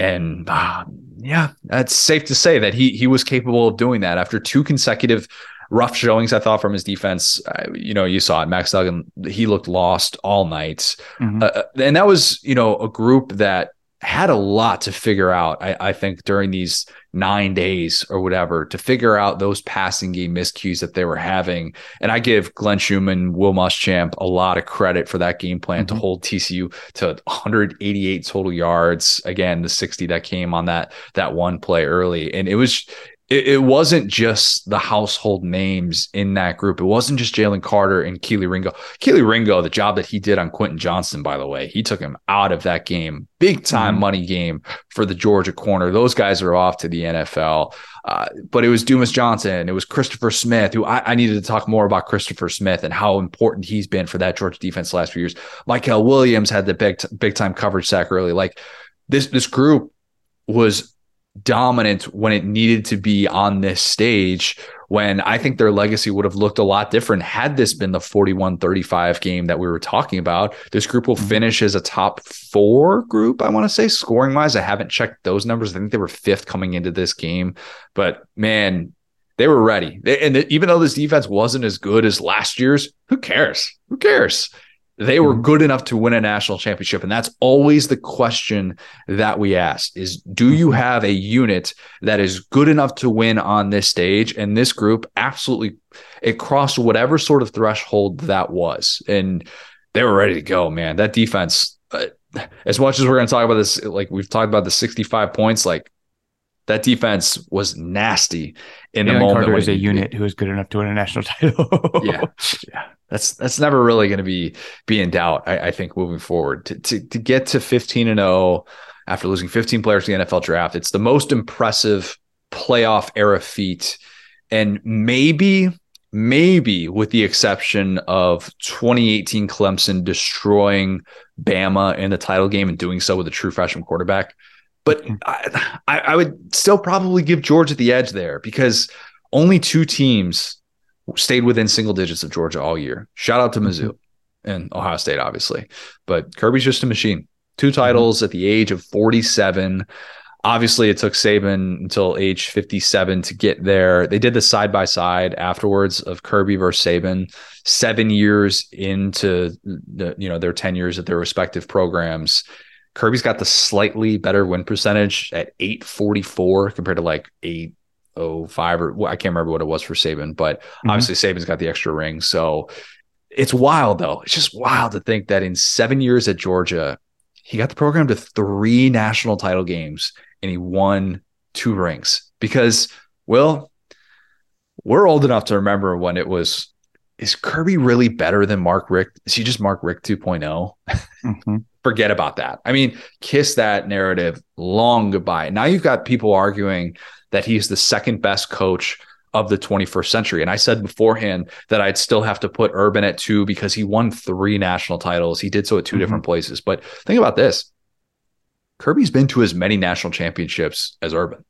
And uh, yeah, it's safe to say that he he was capable of doing that after two consecutive rough showings. I thought from his defense. Uh, you know, you saw it. Max Duggan, he looked lost all night, mm-hmm. uh, and that was you know a group that had a lot to figure out, I, I, think, during these nine days or whatever to figure out those passing game miscues that they were having. And I give Glenn Schumann, Will Muschamp a lot of credit for that game plan mm-hmm. to hold TCU to 188 total yards. Again, the 60 that came on that that one play early. And it was it, it, wasn't just the household names in that group. It wasn't just Jalen Carter and Kelee Ringo. Kelee Ringo, the job that he did on Quentin Johnston, by the way, he took him out of that game. Big time mm-hmm. money game for the Georgia corner. Those guys are off to the NFL. Uh, but it was Dumas Johnson. It was Christopher Smith, who I, I, needed to talk more about Christopher Smith and how important he's been for that Georgia defense the last few years. Mykel Williams had the big, big time coverage sack early. Like this, this group was dominant when it needed to be on this stage when I think their legacy would have looked a lot different had this been the 41 35 game that we were talking about. This group will mm-hmm. finish as a top four group, I want to say, scoring wise. I haven't checked those numbers. I think they were fifth coming into this game, but man, they were ready. They, and even though this defense wasn't as good as last year's, who cares? Who cares? They were mm-hmm. good enough to win a national championship. And that's always the question that we ask is do you mm-hmm. have a unit that is good enough to win on this stage? And this group absolutely it crossed whatever sort of threshold that was. And they were ready to go, man. That defense, uh, as much as we're going to talk about this, like we've talked about the 65 points, like that defense was nasty in the moment. Carter is a unit who is good enough to win a national title. yeah, yeah, that's that's never really going to be be in doubt. I, I, think moving forward to, to to get to fifteen and zero after losing fifteen players to the NFL draft, it's the most impressive playoff era feat, and maybe maybe with the exception of 2018 Clemson destroying Bama in the title game and doing so with a true freshman quarterback. But. I, I would still probably give Georgia the edge there because only two teams stayed within single digits of Georgia all year. Shout out to Mizzou mm-hmm. and Ohio State, obviously. But Kirby's just a machine. Two mm-hmm. titles mm-hmm. at the age of 47. Obviously, it took Saban until age 57 to get there. They did the side by side afterwards of Kirby versus Saban, seven years into the, you know their tenures at their respective programs. Kirby's got the slightly better win percentage at 844 compared to like 805 or I can't remember what it was for Saban, but mm-hmm. obviously Saban's got the extra ring. So it's wild though. It's just wild to think that in seven years at Georgia, he got the program to three national title games and he won two rings because, well, we're old enough to remember when it was is Kirby really better than Mark Richt? Is he just Mark Richt 2.0? Mm-hmm forget about that. I mean, kiss that narrative long goodbye. Now you've got people arguing that he's the second best coach of the 21st century. And I said beforehand that I'd still have to put Urban at two because he won three national titles. He did so at 2 mm-hmm. different places. But think about this Kirby's been to as many national championships as Urban,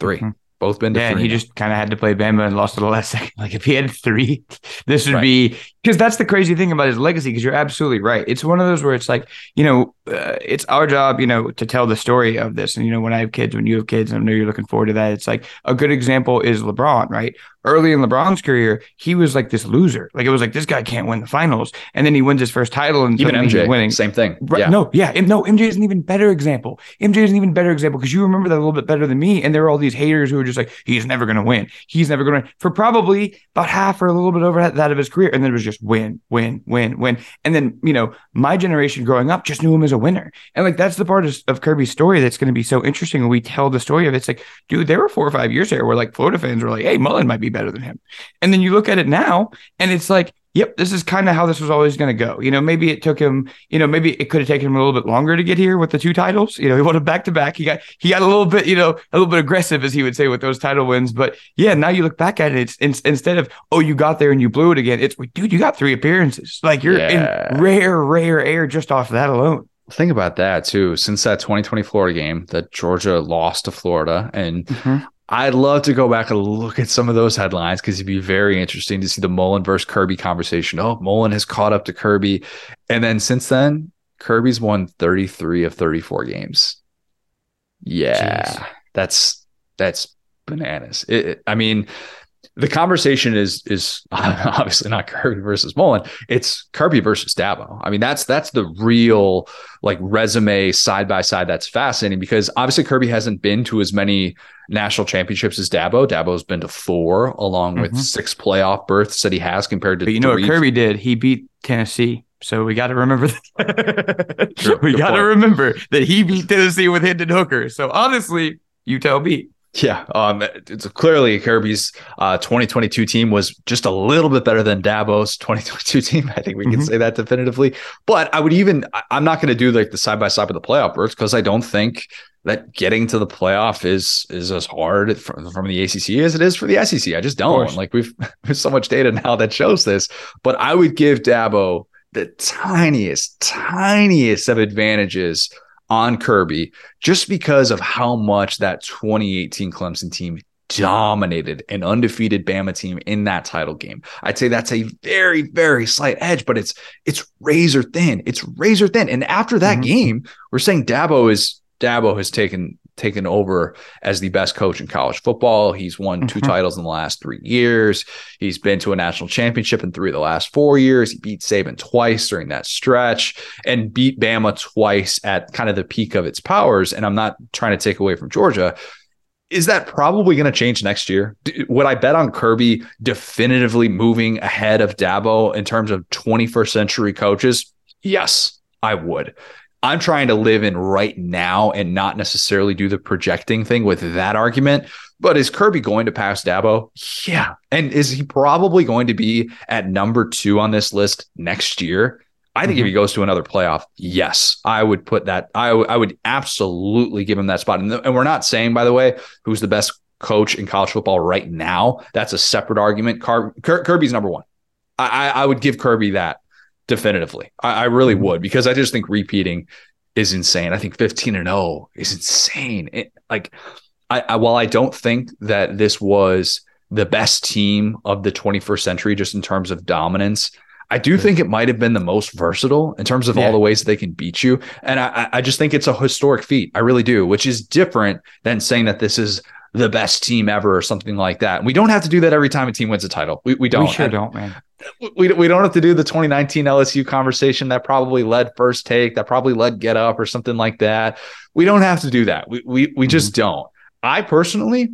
3 mm-hmm. Both been yeah, and he just kind of had to play Bama and lost to the last second. Like if he had three, this would right. be because that's the crazy thing about his legacy. Because you're absolutely right. It's one of those where it's like you know, uh, it's our job, you know, to tell the story of this. And you know, when I have kids, when you have kids, I know you're looking forward to that. It's like a good example is LeBron, right? early in LeBron's career, he was like this loser. Like it was like this guy can't win the finals, and then he wins his first title, and even MJ winning. Same thing. Right, yeah. No, yeah, no. MJ is an even better example. MJ is an even better example because you remember that a little bit better than me. And there are all these haters who are just like, he's never going to win. He's never going to for probably about half or a little bit over that of his career, and then it was just win, win, win, win. And then you know, my generation growing up just knew him as a winner, and like that's the part of, of Kirby's story that's going to be so interesting when we tell the story of it. It's like, dude, there were four or five years there where like Florida fans were like, hey, Mullen might be better than him. And then you look at it now and it's like, yep, this is kind of how this was always going to go. You know, maybe it took him, you know, maybe it could have taken him a little bit longer to get here with the two titles. You know, he won back to back. He got he got a little bit, you know, a little bit aggressive as he would say with those title wins. But yeah, now you look back at it, it's, it's instead of oh you got there and you blew it again, it's dude, you got three appearances. Like you're yeah. in rare, rare air just off that alone. Think about that too. Since that 2020 Florida game that Georgia lost to Florida, and mm-hmm. I'd love to go back and look at some of those headlines because it'd be very interesting to see the Mullen versus Kirby conversation. Oh, Mullen has caught up to Kirby. And then since then, Kirby's won 33 of 34 games. Yeah. Jeez. That's that's bananas. It, I mean, the conversation is is obviously not Kirby versus Mullen. It's Kirby versus Dabo. I mean, that's that's the real like resume side by side. That's fascinating because obviously Kirby hasn't been to as many national championships as Dabo. Dabo's been to four, along with mm-hmm. six playoff berths that he has compared to. But you three. know what Kirby did? He beat Tennessee. So we got to remember that. we got to remember that he beat Tennessee with Hendon Hooker. So honestly, you tell me. Yeah, um, it's clearly Kirby's uh, 2022 team was just a little bit better than Dabo's 2022 team. I think we can mm-hmm. say that definitively. But I would even I'm not going to do like the side by side with the playoff berths because I don't think that getting to the playoff is is as hard from, from the ACC as it is for the SEC. I just don't like we've there's so much data now that shows this. But I would give Dabo the tiniest, tiniest of advantages on Kirby just because of how much that 2018 Clemson team dominated an undefeated Bama team in that title game. I'd say that's a very, very slight edge, but it's it's razor thin. It's razor thin. And after that mm-hmm. game, we're saying Dabo is Dabo has taken taken over as the best coach in college football. He's won mm-hmm. two titles in the last three years. He's been to a national championship in three of the last four years. He beat Saban twice during that stretch and beat Bama twice at kind of the peak of its powers. And I'm not trying to take away from Georgia. Is that probably going to change next year? Would I bet on Kirby definitively moving ahead of Dabo in terms of 21st century coaches? Yes, I would. I'm trying to live in right now and not necessarily do the projecting thing with that argument. But is Kirby going to pass Dabo? Yeah. And is he probably going to be at number two on this list next year? I think mm-hmm. if he goes to another playoff, yes, I would put that. I, w- I would absolutely give him that spot. And, th- and we're not saying, by the way, who's the best coach in college football right now. That's a separate argument. Car- Kirby's number one. I, I would give Kirby that definitively. I, I really mm-hmm. would because I just think repeating is insane. I think 15 and 0 is insane. It, like, I, I, while I don't think that this was the best team of the 21st century, just in terms of dominance, I do think it might have been the most versatile in terms of yeah. all the ways they can beat you. And I, I just think it's a historic feat. I really do, which is different than saying that this is the best team ever or something like that. We don't have to do that every time a team wins a title. We, we don't. We sure don't, man we, we don't have to do the 2019 LSU conversation that probably led first take, that probably led get up or something like that. We don't have to do that. We we we just mm-hmm. don't. I personally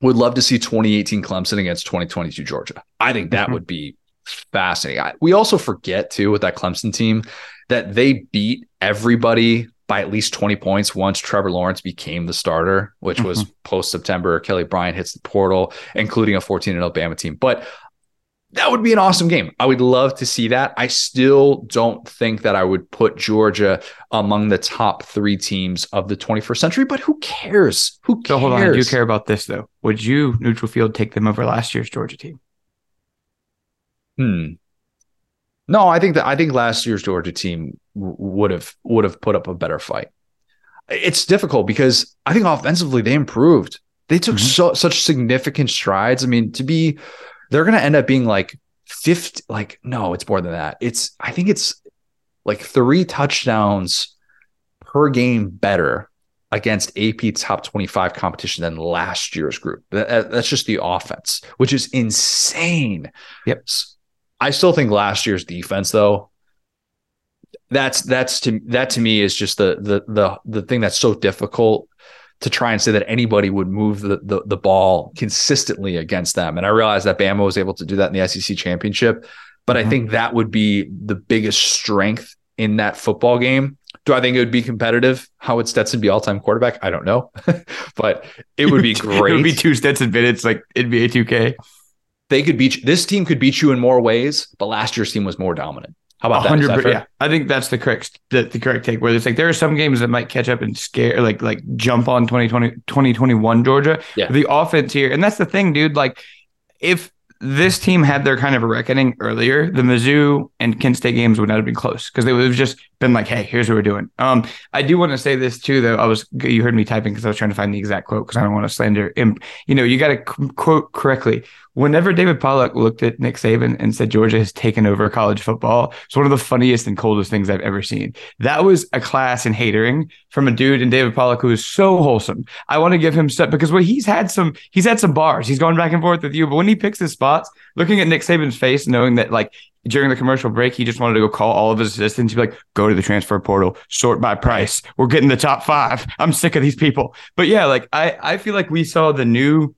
would love to see 2018 Clemson against 2022 Georgia. I think that mm-hmm. would be fascinating. I, we also forget too with that Clemson team that they beat everybody by at least 20 points once Trevor Lawrence became the starter, which mm-hmm. was post September. Kelly Bryant hits the portal, including a 14 0 Bama team. But that would be an awesome game. I would love to see that. I still don't think that I would put Georgia among the top three teams of the 21st century, but who cares? Who cares? So hold on. I do care about this though. Would you, neutral field, take them over last year's Georgia team? Hmm. No, I think that I think last year's Georgia team would have would have put up a better fight. It's difficult because I think offensively they improved. They took mm-hmm. so such significant strides. I mean, to be they're going to end up being like 50 like no it's more than that. It's i think it's like three touchdowns per game better against ap top 25 competition than last year's group. That, that's just the offense which is insane. Yep. I still think last year's defense though that's that's to that to me is just the the the the thing that's so difficult to try and say that anybody would move the, the, the ball consistently against them. And I realized that Bama was able to do that in the SEC championship, but mm-hmm. I think that would be the biggest strength in that football game. Do I think it would be competitive? How would Stetson be all time quarterback? I don't know, but it would be great. it would be two Stetson minutes like NBA 2K. They could beat you. This team could beat you in more ways, but last year's team was more dominant. How about 100 that? that yeah, I think that's the correct the, the correct take. Where it's like there are some games that might catch up and scare, like like jump on 2020 2021 Georgia. Yeah. The offense here, and that's the thing, dude. Like if this team had their kind of a reckoning earlier, the Mizzou and Kent State games would not have been close because they would have just been like, hey, here's what we're doing. Um, I do want to say this too, though. I was you heard me typing because I was trying to find the exact quote because I don't want to slander. him. you know, you got to quote correctly. Whenever David Pollack looked at Nick Saban and said Georgia has taken over college football, it's one of the funniest and coldest things I've ever seen. That was a class in hatering from a dude in David Pollack who is so wholesome. I want to give him stuff because well, he's had some he's had some bars. He's going back and forth with you, but when he picks his spots, looking at Nick Saban's face, knowing that like during the commercial break, he just wanted to go call all of his assistants. He'd be like, go to the transfer portal, sort by price. We're getting the top five. I'm sick of these people. But yeah, like I, I feel like we saw the new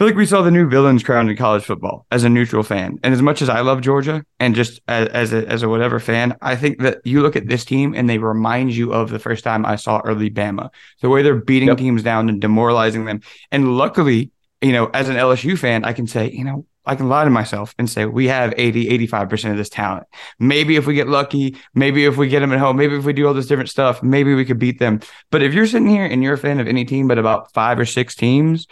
feel like we saw the new villains crowned in college football as a neutral fan. And as much as I love Georgia and just as, as a as a whatever fan, I think that you look at this team and they remind you of the first time I saw early Bama. The way they're beating yep. teams down and demoralizing them. And luckily, you know, as an LSU fan, I can say, you know, I can lie to myself and say we have 80, 85% of this talent. Maybe if we get lucky, maybe if we get them at home, maybe if we do all this different stuff, maybe we could beat them. But if you're sitting here and you're a fan of any team but about five or six teams,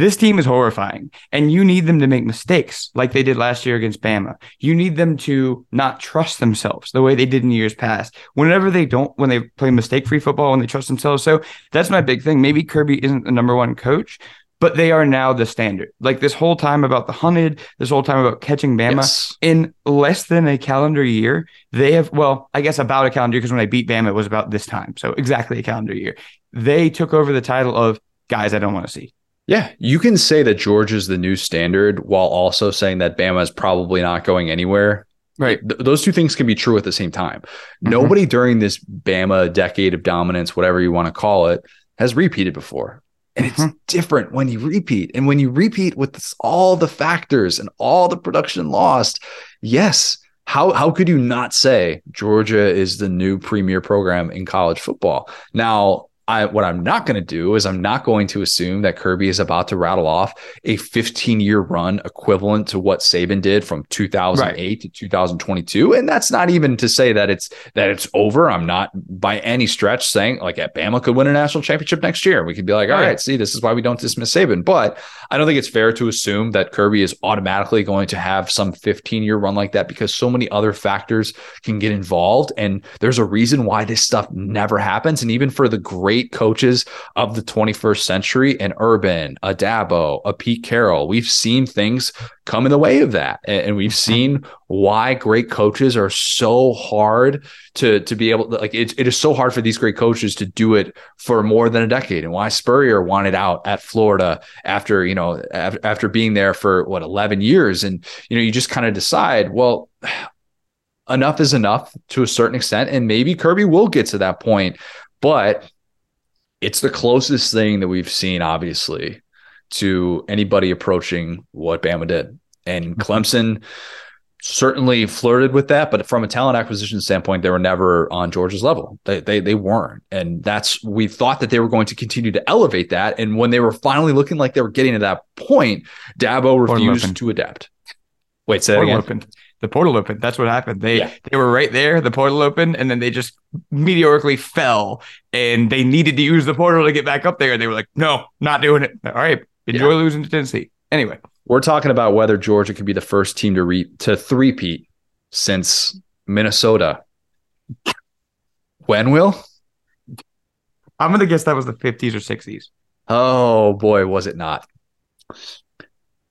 this team is horrifying. And you need them to make mistakes like they did last year against Bama. You need them to not trust themselves the way they did in years past. Whenever they don't, when they play mistake free football, when they trust themselves. So that's my big thing. Maybe Kirby isn't the number one coach, but they are now the standard. Like this whole time about the hunted, this whole time about catching Bama yes. in less than a calendar year, they have, well, I guess about a calendar year because when I beat Bama, it was about this time. So exactly a calendar year. They took over the title of guys I don't want to see. Yeah, you can say that Georgia is the new standard while also saying that Bama is probably not going anywhere. Right. Th- those two things can be true at the same time. Mm-hmm. Nobody during this Bama decade of dominance, whatever you want to call it, has repeated before. And mm-hmm. it's different when you repeat. And when you repeat with this, all the factors and all the production lost, yes, how how could you not say Georgia is the new premier program in college football? Now, I, what I'm not going to do is I'm not going to assume that Kirby is about to rattle off a 15 year run equivalent to what Saban did from 2008 right. to 2022. And that's not even to say that it's that it's over. I'm not by any stretch saying like Alabama could win a national championship next year. We could be like, all right, right see, this is why we don't dismiss Saban. But I don't think it's fair to assume that Kirby is automatically going to have some 15 year run like that because so many other factors can get involved. And there's a reason why this stuff never happens. And even for the great great coaches of the 21st century, an Urban, a Dabo, a Pete Carroll. We've seen things come in the way of that. And we've seen why great coaches are so hard to, to be able to like it, it is so hard for these great coaches to do it for more than a decade. And why Spurrier wanted out at Florida after, you know, after being there for what 11 years. And, you know, you just kind of decide, well, enough is enough to a certain extent. And maybe Kirby will get to that point. But it's the closest thing that we've seen, obviously, to anybody approaching what Bama did. And mm-hmm. Clemson certainly flirted with that, but from a talent acquisition standpoint, they were never on Georgia's level. They they they weren't. And that's we thought that they were going to continue to elevate that. And when they were finally looking like they were getting to that point, Dabo refused to adapt. Wait, say that again. Opened the portal opened. That's what happened. They yeah. they were right there. The portal opened, and then they just meteorically fell, and they needed to use the portal to get back up there. And they were like, "No, not doing it." All right, enjoy yeah. losing to Tennessee. Anyway, we're talking about whether Georgia could be the first team to re to three-peat since Minnesota. When will? I'm gonna guess that was the 50s or 60s. Oh boy, was it not?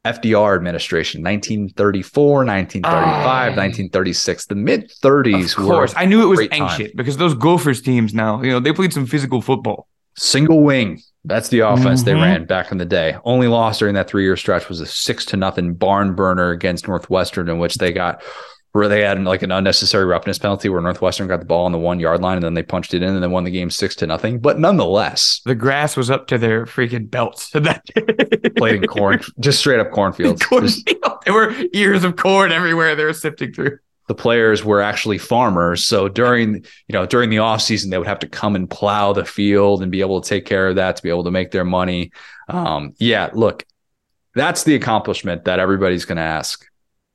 FDR administration, 1934, 1935, 1936. The mid 30s of course. I knew it was ancient time. because those Gophers teams now, you know, they played some physical football. Single wing. That's the offense mm-hmm. they ran back in the day. Only loss during that three year stretch was a six to nothing barn burner against Northwestern, in which they got where they had like an unnecessary roughness penalty where Northwestern got the ball on the one yard line and then they punched it in and then won the game six to nothing. But nonetheless, the grass was up to their freaking belts. that played in corn, just straight up cornfields. Cornfield. There were ears of corn everywhere they were sifting through. The players were actually farmers. So during, you know, during the off season, they would have to come and plow the field and be able to take care of that to be able to make their money. Um, yeah, look, that's the accomplishment that everybody's going to ask.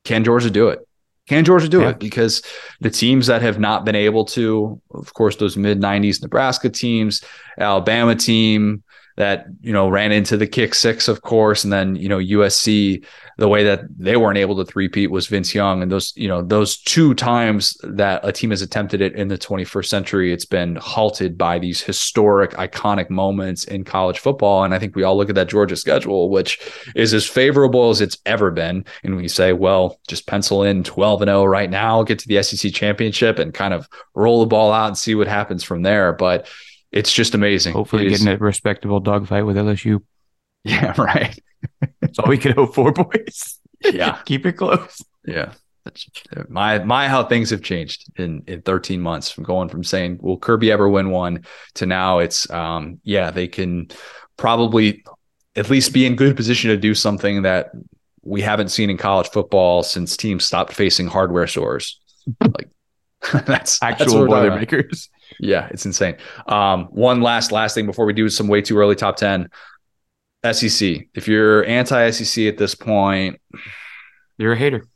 Can Georgia do it? Can Georgia do yeah. it? Because the teams that have not been able to, of course, those mid 90s Nebraska teams, Alabama team, that you know ran into the kick six, of course, and then you know USC the way that they weren't able to threepeat was Vince Young, and those you know those two times that a team has attempted it in the 21st century, it's been halted by these historic, iconic moments in college football. And I think we all look at that Georgia schedule, which is as favorable as it's ever been, and we say, well, just pencil in 12 and 0 right now, get to the SEC championship, and kind of roll the ball out and see what happens from there. But it's just amazing. Hopefully, getting a respectable dogfight with LSU. Yeah, right. That's all we can hope for, boys. Yeah, keep it close. Yeah, That's my my how things have changed in in 13 months from going from saying will Kirby ever win one to now it's um yeah they can probably at least be in good position to do something that we haven't seen in college football since teams stopped facing hardware stores. like that's actual boilermakers. Yeah, it's insane. Um, one last last thing before we do some way too early top 10. SEC. If you're anti SEC at this point, you're a hater.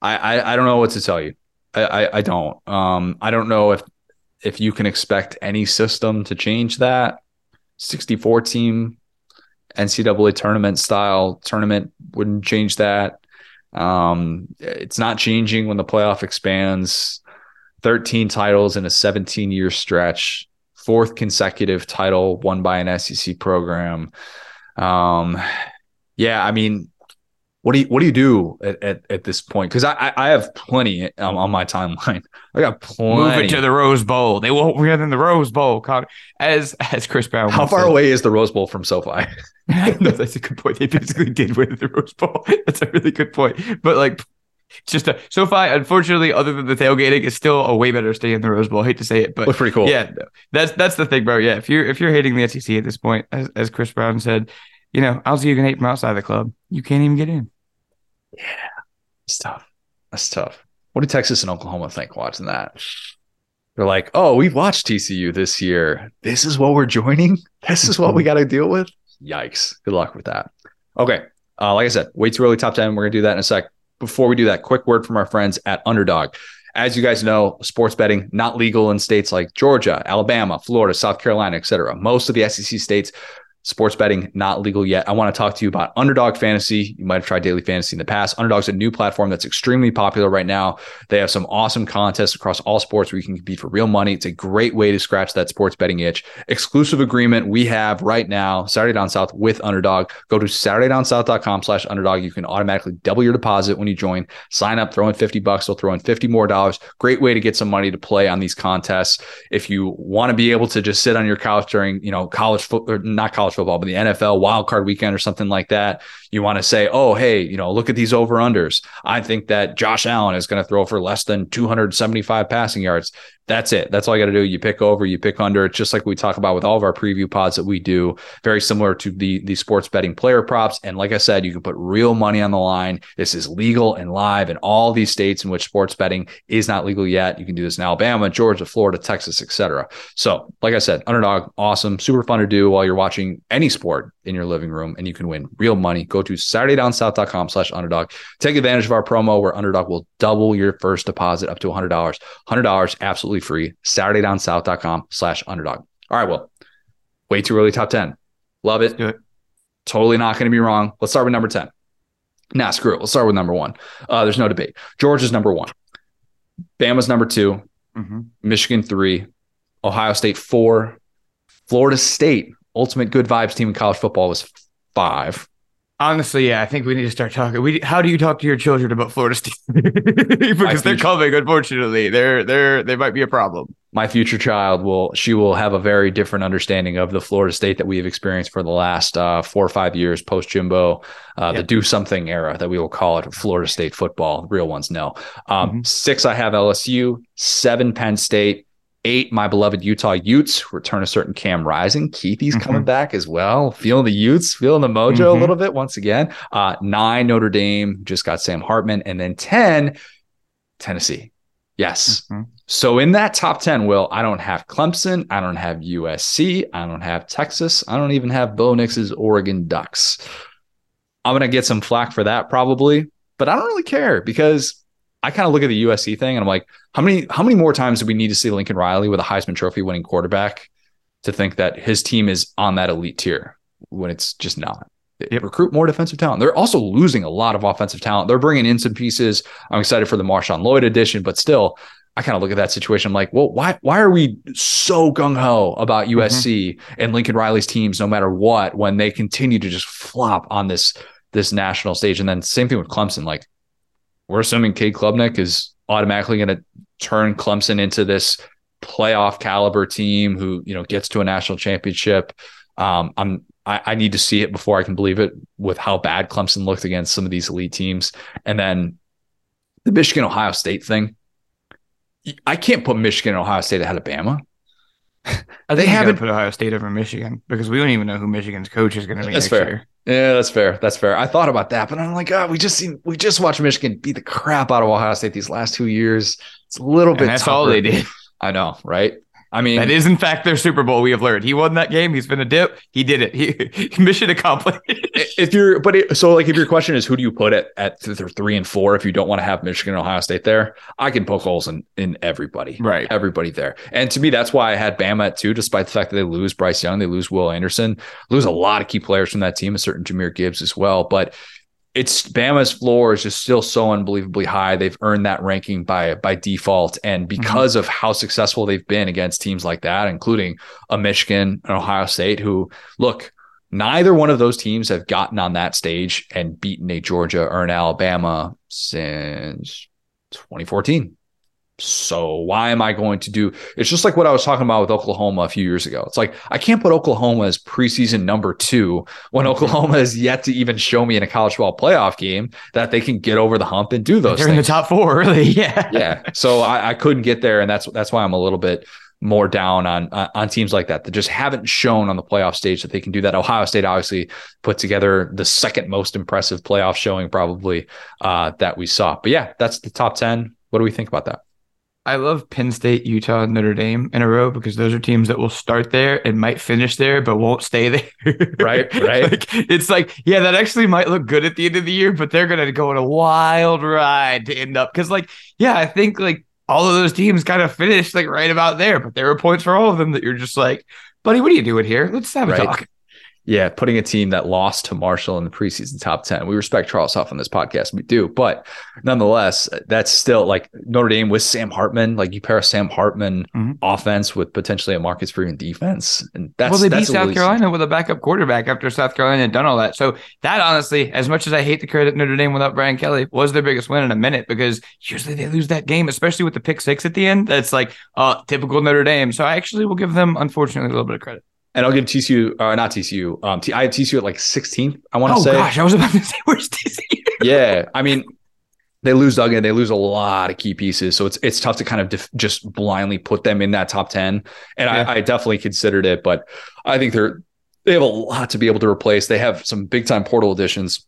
I, I, I don't know what to tell you. I, I, I don't. Um, I don't know if if you can expect any system to change that. 64 team NCAA tournament style tournament wouldn't change that. Um, it's not changing when the playoff expands. 13 titles in a 17 year stretch fourth consecutive title won by an SEC program. Um, yeah, I mean, what do you what do you do at, at, at this point? Because I, I have plenty um, on my timeline. I got plenty. Move it to the Rose Bowl. They won't win in the Rose Bowl. As as Chris Brown. How far away is the Rose Bowl from SoFi? no, that's a good point. They basically did win the Rose Bowl. That's a really good point. But like it's just a SoFi. Unfortunately, other than the tailgating, is still a way better stay in the Rose Bowl. I hate to say it, but pretty cool. Yeah, that's that's the thing, bro. Yeah, if you're if you're hating the SEC at this point, as, as Chris Brown said, you know, I'll see you can hate from outside the club. You can't even get in. Yeah, it's tough. That's tough. What do Texas and Oklahoma think watching that? They're like, oh, we've watched TCU this year. This is what we're joining. This is what we got to deal with. Yikes. Good luck with that. Okay. Uh, like I said, way too early top 10. We're going to do that in a sec before we do that, quick word from our friends at Underdog. As you guys know, sports betting not legal in states like Georgia, Alabama, Florida, South Carolina, etc. Most of the SEC states sports betting not legal yet. I want to talk to you about Underdog Fantasy. You might have tried daily fantasy in the past. Underdog's a new platform that's extremely popular right now. They have some awesome contests across all sports where you can compete for real money. It's a great way to scratch that sports betting itch. Exclusive agreement we have right now, Saturday Down South with Underdog. Go to SaturdayDownSouth.com slash underdog. You can automatically double your deposit when you join. Sign up, throw in 50 bucks, they'll throw in 50 more dollars. Great way to get some money to play on these contests. If you want to be able to just sit on your couch during, you know, college football, or not college college football, but the NFL wild card weekend or something like that, you want to say, oh, hey, you know, look at these over unders. I think that Josh Allen is going to throw for less than 275 passing yards. That's it. That's all you got to do. You pick over, you pick under. It's just like we talk about with all of our preview pods that we do, very similar to the the sports betting player props. And like I said, you can put real money on the line. This is legal and live in all these states in which sports betting is not legal yet. You can do this in Alabama, Georgia, Florida, Texas, etc. So, like I said, underdog, awesome, super fun to do while you're watching any sport in your living room, and you can win real money. Go to SaturdayDownSouth.com slash underdog. Take advantage of our promo where underdog will double your first deposit up to $100. $100 absolutely free. SaturdayDownSouth.com slash underdog. All right, well, way too early top 10. Love it. it. Totally not going to be wrong. Let's start with number 10. Nah, screw it. Let's start with number one. Uh, there's no debate. Georgia's number one. Bama's number 2 mm-hmm. Michigan three, Ohio State four, Florida State, ultimate good vibes team in college football was five. Honestly, yeah, I think we need to start talking. We how do you talk to your children about Florida State? because they're coming. Unfortunately, they're they're they might be a problem. My future child will she will have a very different understanding of the Florida State that we have experienced for the last uh, four or five years post Jimbo, uh, yep. the do something era that we will call it Florida State football. Real ones no. Um, mm-hmm. Six, I have LSU. Seven, Penn State. Eight, my beloved Utah Utes return a certain Cam Rising. Kuithe's mm-hmm. coming back as well. Feeling the Utes, feeling the mojo mm-hmm. a little bit once again. Uh, nine, Notre Dame just got Sam Hartman. And then 10, Tennessee. Yes. Mm-hmm. So in that top 10, Will, I don't have Clemson. I don't have USC. I don't have Texas. I don't even have Bo Nix's Oregon Ducks. I'm going to get some flack for that probably, but I don't really care because I kind of look at the USC thing and I'm like, how many how many more times do we need to see Lincoln Riley with a Heisman Trophy winning quarterback to think that his team is on that elite tier when it's just not. They Yep. Recruit more defensive talent. They're also losing a lot of offensive talent. They're bringing in some pieces. I'm excited for the Marshawn Lloyd edition, but still, I kind of look at that situation. I'm like, well, why why are we so gung ho about mm-hmm. USC and Lincoln Riley's teams, no matter what, when they continue to just flop on this this national stage? And then same thing with Clemson. Like, we're assuming Cade Klubnik is automatically going to turn Clemson into this playoff caliber team who you know gets to a national championship. Um, I'm I, I need to see it before I can believe it with how bad Clemson looked against some of these elite teams, and then the Michigan Ohio State thing. I can't put Michigan and Ohio State ahead of Bama. I They think you haven't- put Ohio State over Michigan because we don't even know who Michigan's coach is going to be That's next fair. year. Yeah, that's fair. That's fair. I thought about that, but I'm like, oh, we just seen we just watched Michigan beat the crap out of Ohio State these last two years. It's a little bit. And that's all they did. I know, right? I mean, That is, in fact, their Super Bowl. We have learned. He won that game. He's been a dip. He did it. He mission accomplished. if you're but it, so like if your question is who do you put it at th- th- three and four if you don't want to have Michigan and Ohio State there, I can poke holes in in everybody, Right. Everybody there, and to me that's why I had Bama at two, despite the fact that they lose Bryce Young, they lose Will Anderson, lose a lot of key players from that team, a certain Jahmyr Gibbs as well, but. It's Bama's floor is just still so unbelievably high. They've earned that ranking by by default, and mm-hmm. because of how successful they've been against teams like that, including a Michigan and Ohio State, who look Neither one of those teams have gotten on that stage and beaten a Georgia or an Alabama since 2014. So why am I going to do? It's just like what I was talking about with Oklahoma a few years ago. It's like I can't put Oklahoma as preseason number two when Oklahoma has yet to even show me in a college football playoff game that they can get over the hump and do those. They're in the top four, really. Yeah. yeah. So I, I couldn't get there, and that's that's why I'm a little bit more down on uh, on teams like that that just haven't shown on the playoff stage that they can do that. Ohio State obviously put together the second most impressive playoff showing probably uh, that we saw. But yeah, that's the top ten. What do we think about that? I love Penn State, Utah, and Notre Dame in a row because those are teams that will start there and might finish there, but won't stay there. Right, right. like, it's like, yeah, that actually might look good at the end of the year, but they're going to go on a wild ride to end up. Because, like, yeah, I think like all of those teams kind of finished like right about there, but there were points for all of them that you're just like, buddy, what are you doing here? Let's have a Right. talk. Yeah, putting a team that lost to Marshall in the preseason top 10. We respect Charles Huff on this podcast. We do. But nonetheless, that's still like Notre Dame with Sam Hartman. Like you pair a Sam Hartman Mhm. offense with potentially a Marcus Freeman defense. And that's well, they beat that's a South Carolina with a backup quarterback after South Carolina had done all that. So that honestly, as much as I hate to credit Notre Dame without Brian Kelly, was their biggest win in a minute because usually they lose that game, especially with the pick six at the end. That's like uh typical Notre Dame. So I actually will give them, unfortunately, a little bit of credit. And I'll give TCU, uh, not TCU. Um, T- I have TCU at like 16th. I want to say. Oh say, gosh, I was about to say where's TCU? yeah. I mean, they lose Duggan. They lose a lot of key pieces, so it's it's tough to kind of def- just blindly put them in that top 10. And Yeah. I, I definitely considered it, but I think they're they have a lot to be able to replace. They have some big time portal additions,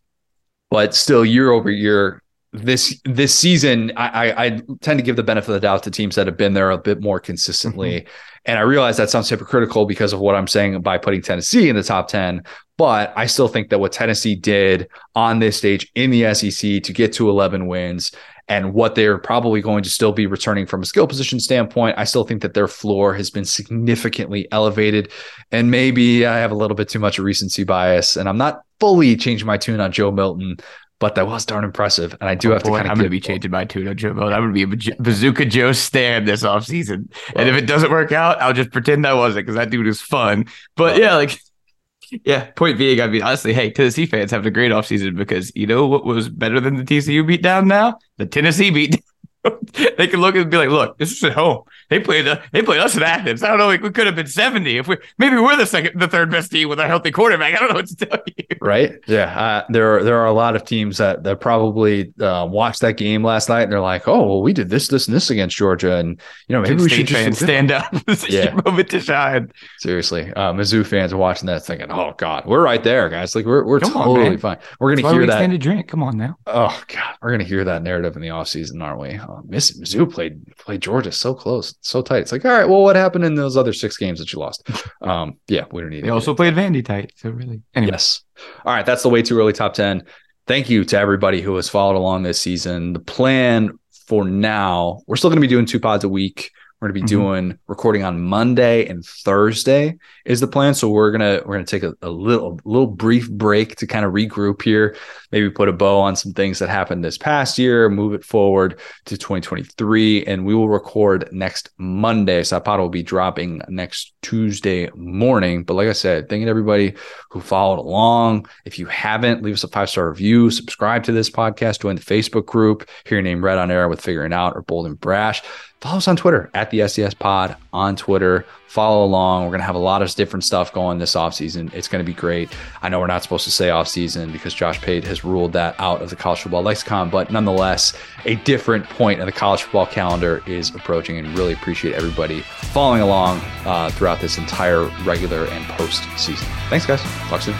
but still year over year. This this season, I, I, I tend to give the benefit of the doubt to teams that have been there a bit more consistently. Mm-hmm. And I realize that sounds hypocritical because of what I'm saying by putting Tennessee in the top 10. But I still think that what Tennessee did on this stage in the SEC to get to 11 wins and what they're probably going to still be returning from a skill position standpoint, I still think that their floor has been significantly elevated. And maybe I have a little bit too much recency bias and I'm not fully changing my tune on Joe Milton, but that was darn impressive. And I do Oh, have to kind of I'm going to be changing my tune on Joe Milton. I'm going to be a Bazooka Joe stand this offseason. and if it doesn't work out, I'll just pretend I wasn't because that dude is fun. But Well- yeah, like, yeah, point being, I mean, honestly, hey, Tennessee fans having a great offseason because you know what was better than the TCU beat down now? The Tennessee beat they can look and be like, look, this is at home. They played uh, they played us in Athens. I don't know. We, we could have been 70 if we maybe we're the second, the third best team with a healthy quarterback. I don't know what to tell you. right? Yeah, uh, there are there are a lot of teams that that probably uh, watched that game last night and they're like, oh, well, we did this, this, and this against Georgia, and you know maybe we should just stand up. this is Yeah. your moment to shine. seriously. Uh, Mizzou fans are watching that thinking, oh God, we're right there, guys. Like we're we're Come totally man. fine. We're gonna why hear that. extended drink. Come on now. Oh God, we're gonna hear that narrative in the offseason, aren't we? Oh, Miss Mizzou played played Georgia so close, so tight. It's like, all right, well, what happened in those other six games that you lost? Um, yeah, we don't need. They also played Vandy tight. So really, anyway. Yes. All right. That's the way too early top 10. Thank you to everybody who has followed along this season. The plan for now, we're still going to be doing two pods a week. We're gonna be mm-hmm. doing recording on Monday and Thursday is the plan. So we're gonna we're gonna take a, a little a little brief break to kind of regroup here, maybe put a bow on some things that happened this past year, move it forward to 2023, and we will record next Monday. So that pod will be dropping next Tuesday morning. But like I said, thanking everybody who followed along. If you haven't, leave us a five star review, subscribe to this podcast, join the Facebook group, hear your name read on air with Figuring Out or Bold and Brash follow us on Twitter at the SDS Pod on Twitter. Follow along. We're going to have a lot of different stuff going this offseason. It's going to be great. I know we're not supposed to say offseason because Josh Pate has ruled that out of the college football lexicon, but nonetheless, a different point of the college football calendar is approaching and really appreciate everybody following along uh, throughout this entire regular and post season. Thanks, guys. Talk soon.